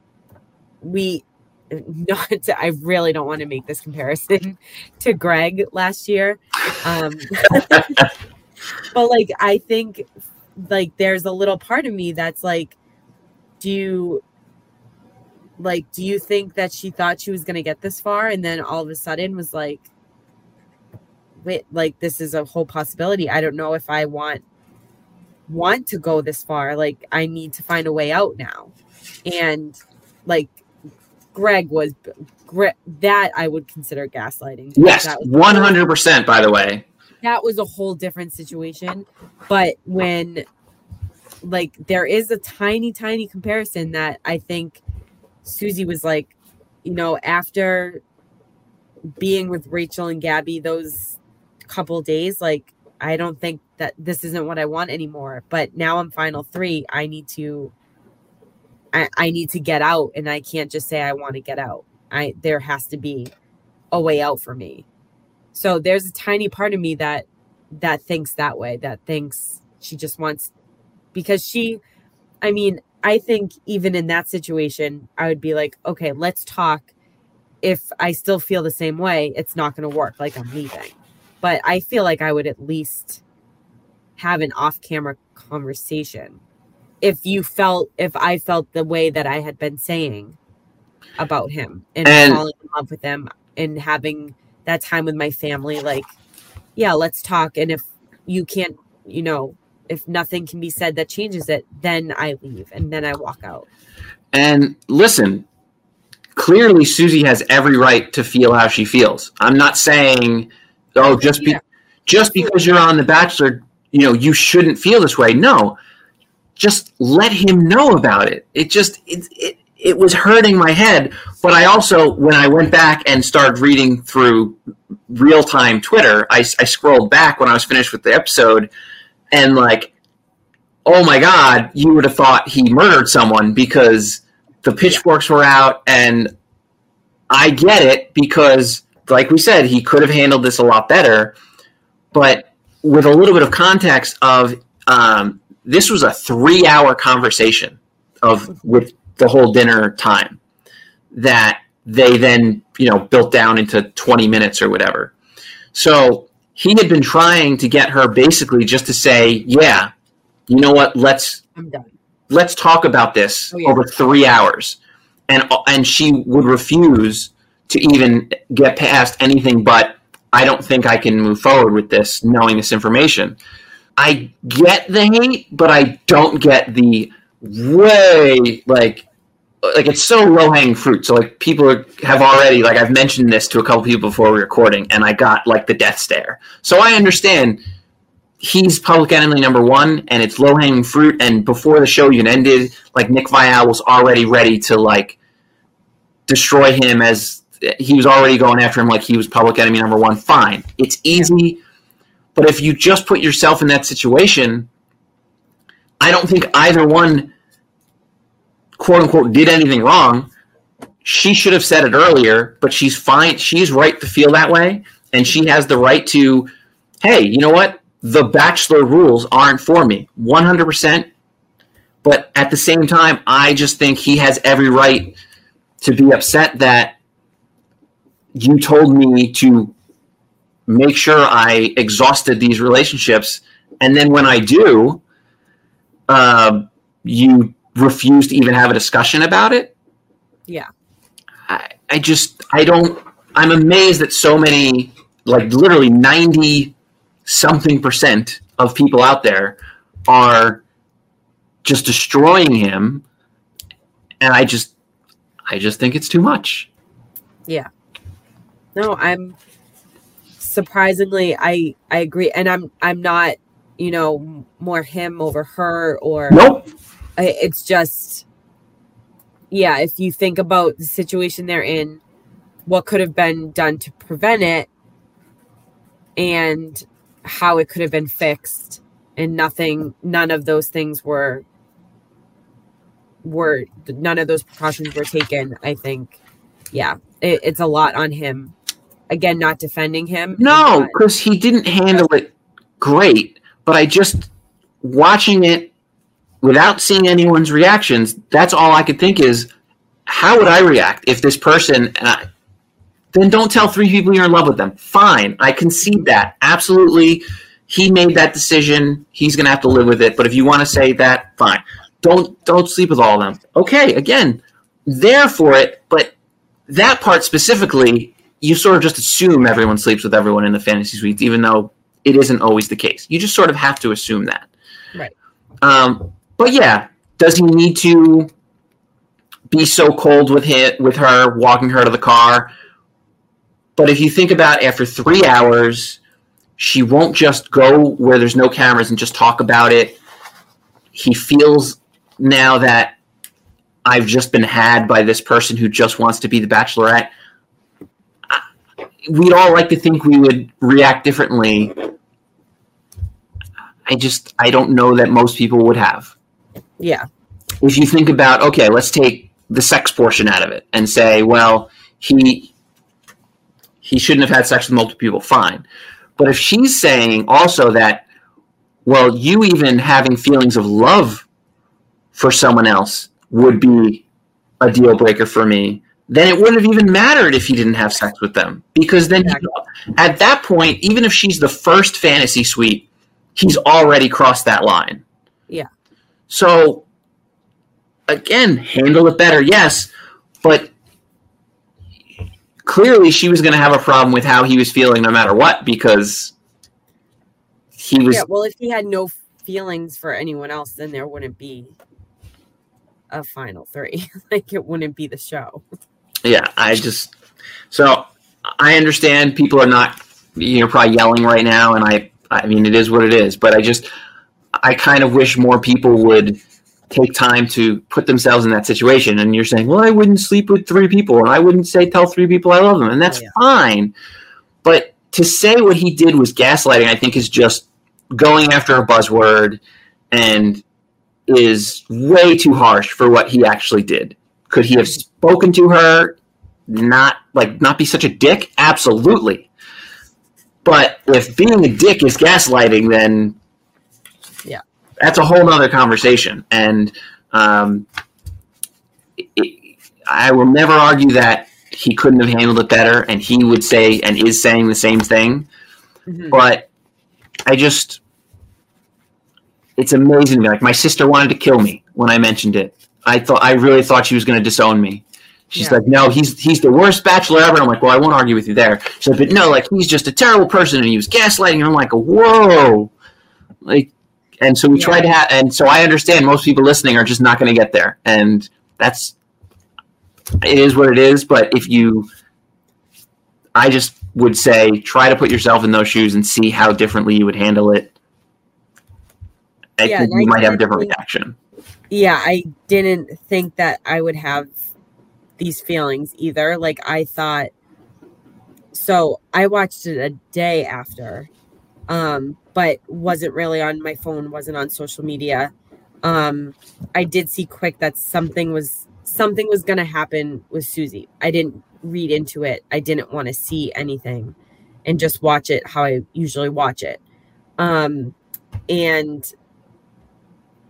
we [laughs] not to, I really don't want to make this comparison [laughs] to Greg last year. Um [laughs] but like I think like there's a little part of me that's like do you like do you think that she thought she was going to get this far and then all of a sudden was like wait like this is a whole possibility. I don't know if I want want to go this far. Like I need to find a way out now. And like Greg was that I would consider gaslighting. Yes, That was- one hundred percent. By the way, that was a whole different situation. But when like there is a tiny, tiny comparison that I think Susie was like, you know, after being with Rachel and Gabby those couple days, like I don't think that this isn't what I want anymore. But now I'm final three. I need to I, I need to get out and I can't just say I want to get out. I there has to be a way out for me. So there's a tiny part of me that that thinks that way, that thinks she just wants because she I mean, I think even in that situation, I would be like, okay, let's talk. If I still feel the same way, it's not going to work. Like I'm leaving. But I feel like I would at least have an off camera conversation. If you felt, if I felt the way that I had been saying about him and, And- falling in love with him and having that time with my family, like, yeah, let's talk. And if you can't, you know, if nothing can be said that changes it, then I leave and then I walk out. And listen, clearly Susie has every right to feel how she feels. I'm not saying, oh, just be, Yeah. just because you're on The Bachelor, you know, you shouldn't feel this way. No, just let him know about it. It just it it, it was hurting my head. But I also, when I went back and started reading through real time Twitter, I, I scrolled back when I was finished with the episode, and like, oh my god, you would have thought he murdered someone because the pitchforks were out, and I get it because, like we said, he could have handled this a lot better, but with a little bit of context of um, this was a three hour conversation of with the whole dinner time that they then you know built down into 20 minutes or whatever. So he had been trying to get her basically just to say yeah you know what let's let's talk about this Oh, yeah. over three hours. And and she would refuse to even get past anything but i don't think i can move forward with this knowing this information. I get the hate but i don't get the way like like it's so low hanging fruit. So like people are- have already like i've mentioned this to a couple people before recording and i got like the death stare. So i understand he's public enemy number one and it's low hanging fruit and before the show even ended like nick Viall was already ready to like destroy him as he was already going after him like he was public enemy number one. Fine. It's easy. But if you just put yourself in that situation i don't think either one quote unquote did anything wrong she should have said it earlier but she's fine she's right to feel that way and she has the right to hey you know what? The bachelor rules aren't for me 100% but at the same time i just think he has every right to be upset that you told me to make sure i exhausted these relationships and then when i do uh, you refuse to even have a discussion about it Yeah. I, I just I don't I'm amazed that so many like literally 90 something percent of people out there are just destroying him and I just I just think it's too much. Yeah. No, I'm surprisingly I I agree and I'm I'm not, you know, more him over her or Nope. It's just yeah, if you think about the situation they're in, what could have been done to prevent it and how it could have been fixed and nothing none of those things were were none of those precautions were taken i think yeah it, it's a lot on him again not defending him No, because he didn't handle it great. But I just watching it without seeing anyone's reactions. That's all I could think is, how would I react if this person? And I, then don't tell three people you're in love with them. Fine, I concede that. Absolutely, he made that decision. He's gonna have to live with it. But if you want to say that, fine. Don't don't sleep with all of them. Okay, again, there for it. But that part specifically, you sort of just assume everyone sleeps with everyone in the fantasy suites, even though it isn't always the case. You just sort of have to assume that. Right. Um, but yeah, does he need to be so cold with him, with her, walking her to the car? But if you think about after three hours, she won't just go where there's no cameras and just talk about it. He feels now that I've just been had by this person who just wants to be the bachelorette. We'd all like to think we would react differently. I just I don't know that most people would have. Yeah. If you think about okay, let's take the sex portion out of it and say, well, he he shouldn't have had sex with multiple people, fine. But if she's saying also that, well, you even having feelings of love for someone else would be a deal breaker for me, then it wouldn't have even mattered if he didn't have sex with them. Because then he, at that point, even if she's the first fantasy suite, he's already crossed that line. So again, handle it better, yes, but clearly she was going to have a problem with how he was feeling no matter what because he was Yeah, well, if he had no feelings for anyone else, then there wouldn't be a final three. [laughs] like it wouldn't be the show. yeah i just so i understand people are not you know probably yelling right now and i i mean it is what it is but i just i kind of wish more people would take time to put themselves in that situation and you're saying well i wouldn't sleep with three people and i wouldn't say tell three people i love them and that's oh, Yeah. fine but to say what he did was gaslighting i think is just going after a buzzword and is way too harsh for what he actually did could he have spoken to her not like not be such a dick absolutely but if being a dick is gaslighting then. That's a whole nother conversation. And um, it, i will never argue that he couldn't have handled it better and he would say and is saying the same thing. Mhm. but i just it's amazing. To me like my sister wanted to kill me when i mentioned it. I thought i really thought she was going to disown me. She's Yeah. like no he's he's the worst bachelor ever. And i'm like well i won't argue with you there. She's like but no like he's just a terrible person and he was gaslighting. And i'm like whoa. Like and so we Yeah. tried to have and so i understand most people listening are just not going to get there and that's it is what it is but if you i just would say try to put yourself in those shoes and see how differently you would handle it i Yeah, think you I might have a different think- reaction Yeah, I didn't think that I would have these feelings either. Like I thought so I watched it a day after. Um, but wasn't really on my phone, wasn't on social media. Um, I did see quick that something was something was gonna happen with Susie. I didn't read into it. I didn't want to see anything and just watch it how I usually watch it. Um and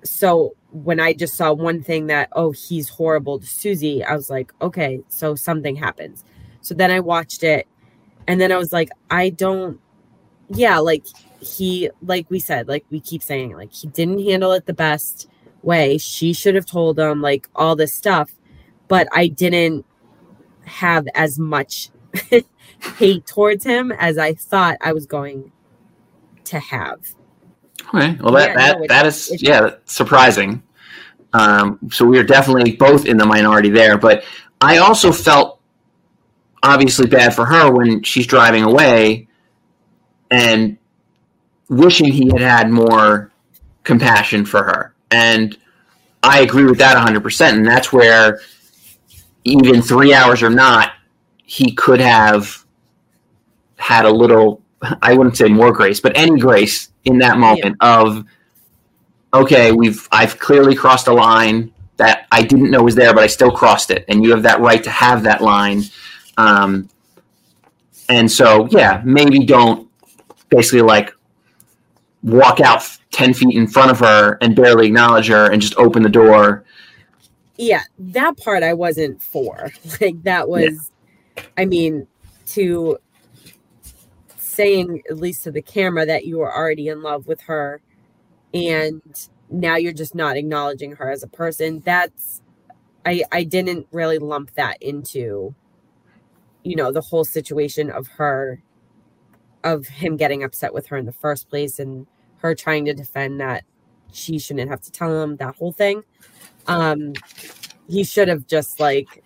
so when I just saw one thing that, oh, he's horrible to Susie, I was like, okay, so something happens. So then I watched it and then I was like, I don't, yeah, like he, like we said, like we keep saying, like he didn't handle it the best way. She should have told him, like all this stuff, but I didn't have as much [laughs] hate towards him as I thought I was going to have. okay well that Yeah, that, no, that is yeah surprising um, so we are definitely both in the minority there but i also felt obviously bad for her when she's driving away and wishing he had had more compassion for her. And i agree with that 100% and that's where even three hours or not he could have had a little i wouldn't say more grace but any grace in that moment of okay we've i've clearly crossed a line that i didn't know was there but i still crossed it. And you have that right to have that line. Um, and so yeah maybe don't basically like walk out 10 feet in front of her and barely acknowledge her and just open the door. Yeah that part i wasn't for. [laughs] Like that was i mean to saying at least to the camera that you were already in love with her and now you're just not acknowledging her as a person that's i i didn't really lump that into you know the whole situation of her of him getting upset with her in the first place and her trying to defend that she shouldn't have to tell him that whole thing. Um, he should have just like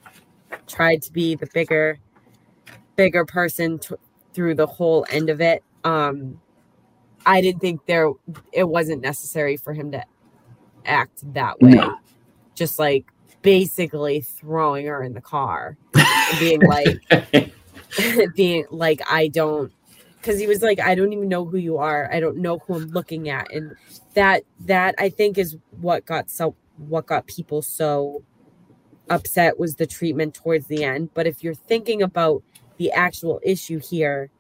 tried to be the bigger, bigger person t- through the whole end of it. Um, I didn't think there it wasn't necessary for him to act that way. No. Just like basically throwing her in the car being like [laughs] [laughs] being like I don't because he was like I don't even know who you are. I don't know who I'm looking at and that that I think is what got so what got people so upset was the treatment towards the end. But if you're thinking about the actual issue here,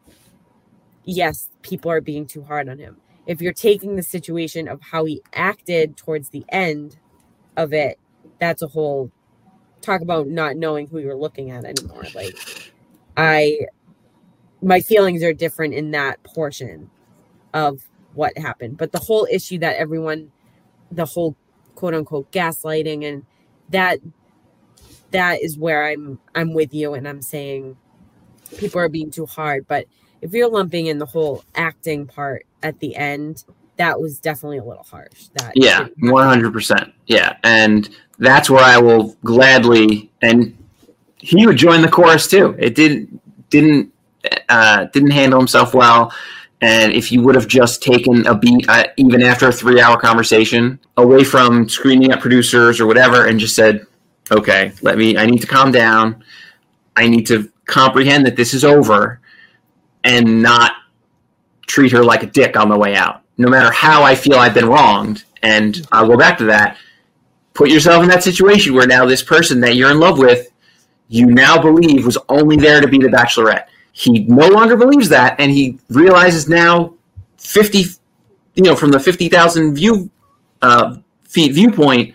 yes, people are being too hard on him. If you're taking the situation of how he acted towards the end of it, that's a whole talk about not knowing who you're looking at anymore. Like I my feelings are different in that portion of what happened. But the whole issue that everyone the whole quote unquote gaslighting and that that is where I'm I'm with you and I'm saying people are being too hard. But if you're lumping in the whole acting part at the end, that was definitely a little harsh. That Yeah, one hundred percent. Yeah, and that's where I will gladly and he would join the chorus too. It didn't didn't uh, didn't handle himself well, and if you would have just taken a beat, uh, even after a three hour conversation, away from screaming at producers or whatever, and just said, "Okay, let me. I need to calm down. I need to comprehend that this is over, and not treat her like a dick on the way out." no matter how I feel I've been wronged. And I'll go back to that. Put yourself in that situation where now this person that you're in love with, you now believe was only there to be the bachelorette. He no longer believes that, and he realizes now, fifty, you know, from the fifty thousand view uh, feet viewpoint.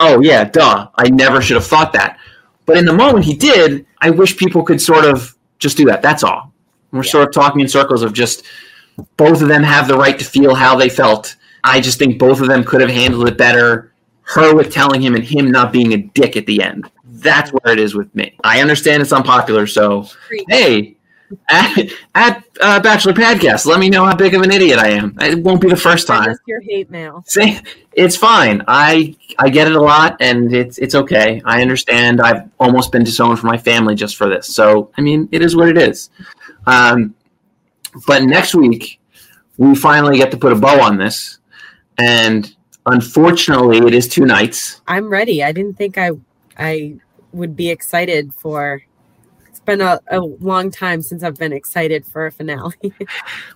Oh yeah, duh! I never should have thought that. But in the moment he did, I wish people could sort of just do that. That's all. We're sort of talking in circles of just both of them have the right to feel how they felt. I just think both of them could have handled it better. Her with telling him and him not being a dick at the end. That's where it is with me. I understand it's unpopular, so hey, at, at uh, Bachelor Podcast, let me know how big of an idiot I am. It won't be the first time. your hate mail. Say, it's fine. I I get it a lot, and it's it's okay. I understand. I've almost been disowned from my family just for this. So I mean, it is what it is. Um, but next week we finally get to put a bow on this, and unfortunately, it is two nights. I'm ready. I didn't think I I would be excited for. Been a, a long time since I've been excited for a finale. [laughs]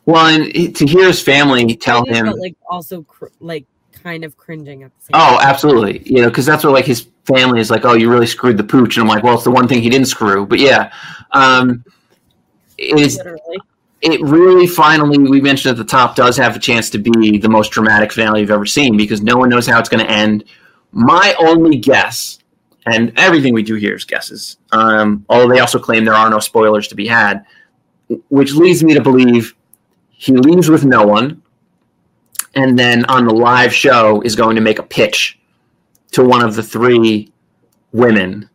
Well, and to hear his family tell him, but like also cr- like kind of cringing at the same. oh, time. absolutely, you know, because that's what like his family is like. Oh, you really screwed the pooch, and I'm like, well, it's the one thing he didn't screw. But yeah, um, it is literally. it really finally we mentioned at the top does have a chance to be the most dramatic finale you've ever seen because no one knows how it's going to end my only guess and everything we do here is guesses um, although they also claim there are no spoilers to be had which leads me to believe he leaves with no one and then on the live show is going to make a pitch to one of the three women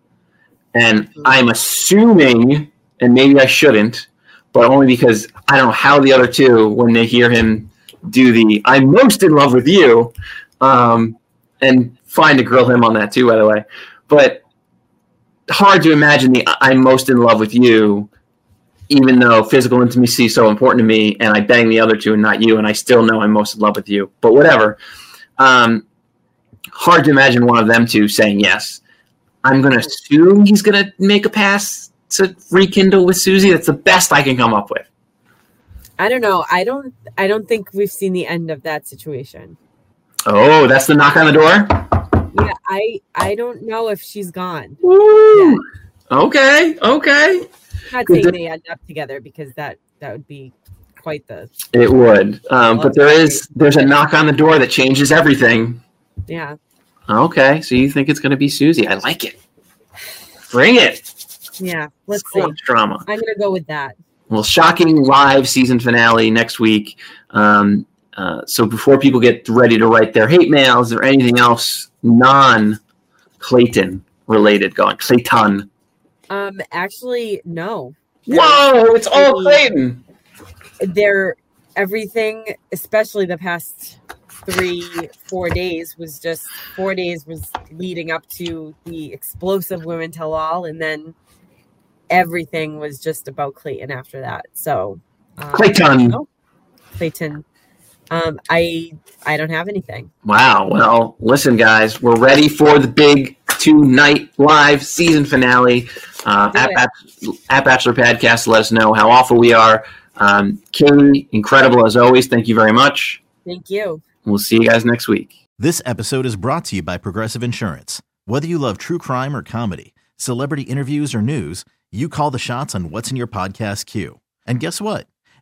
and i'm assuming and maybe i shouldn't but only because I don't know how the other two, when they hear him do the "I'm most in love with you," um, and fine to grill him on that too, by the way. But hard to imagine the "I'm most in love with you," even though physical intimacy is so important to me, and I bang the other two and not you, and I still know I'm most in love with you. But whatever. Um, hard to imagine one of them two saying yes. I'm going to assume he's going to make a pass to rekindle with Susie. That's the best I can come up with. I don't know. I don't. I don't think we've seen the end of that situation. Oh, that's the knock on the door. Yeah, I. I don't know if she's gone. Woo! Okay, okay. Not Good saying they end up together because that that would be quite the It would, um, but there is there's a knock on the door that changes everything. yeah. Okay, so you think it's going to be Susie? I like it. Bring it. Yeah. Let's So see. much drama. I'm gonna go with that. Well, shocking live season finale next week. Um, uh, so before people get ready to write their hate mail, is there anything else non Clayton related going? Clayton. Um. Actually, no. Whoa, it's all Clayton. They're everything, especially the past three, four days was just four days was leading up to the explosive women tell all, and then everything was just about Clayton after that. So um, Clayton. oh, Clayton. Um, I I don't have anything. Wow. Well, listen, guys, we're ready for the big two night live season finale. Uh, Do at, at Bachelor Podcast, let us know how awful we are. Um, Katie, incredible as always. Thank you very much. Thank you. We'll see you guys next week. This episode is brought to you by Progressive Insurance. Whether you love true crime or comedy, celebrity interviews or news, you call the shots on what's in your podcast queue. And guess what?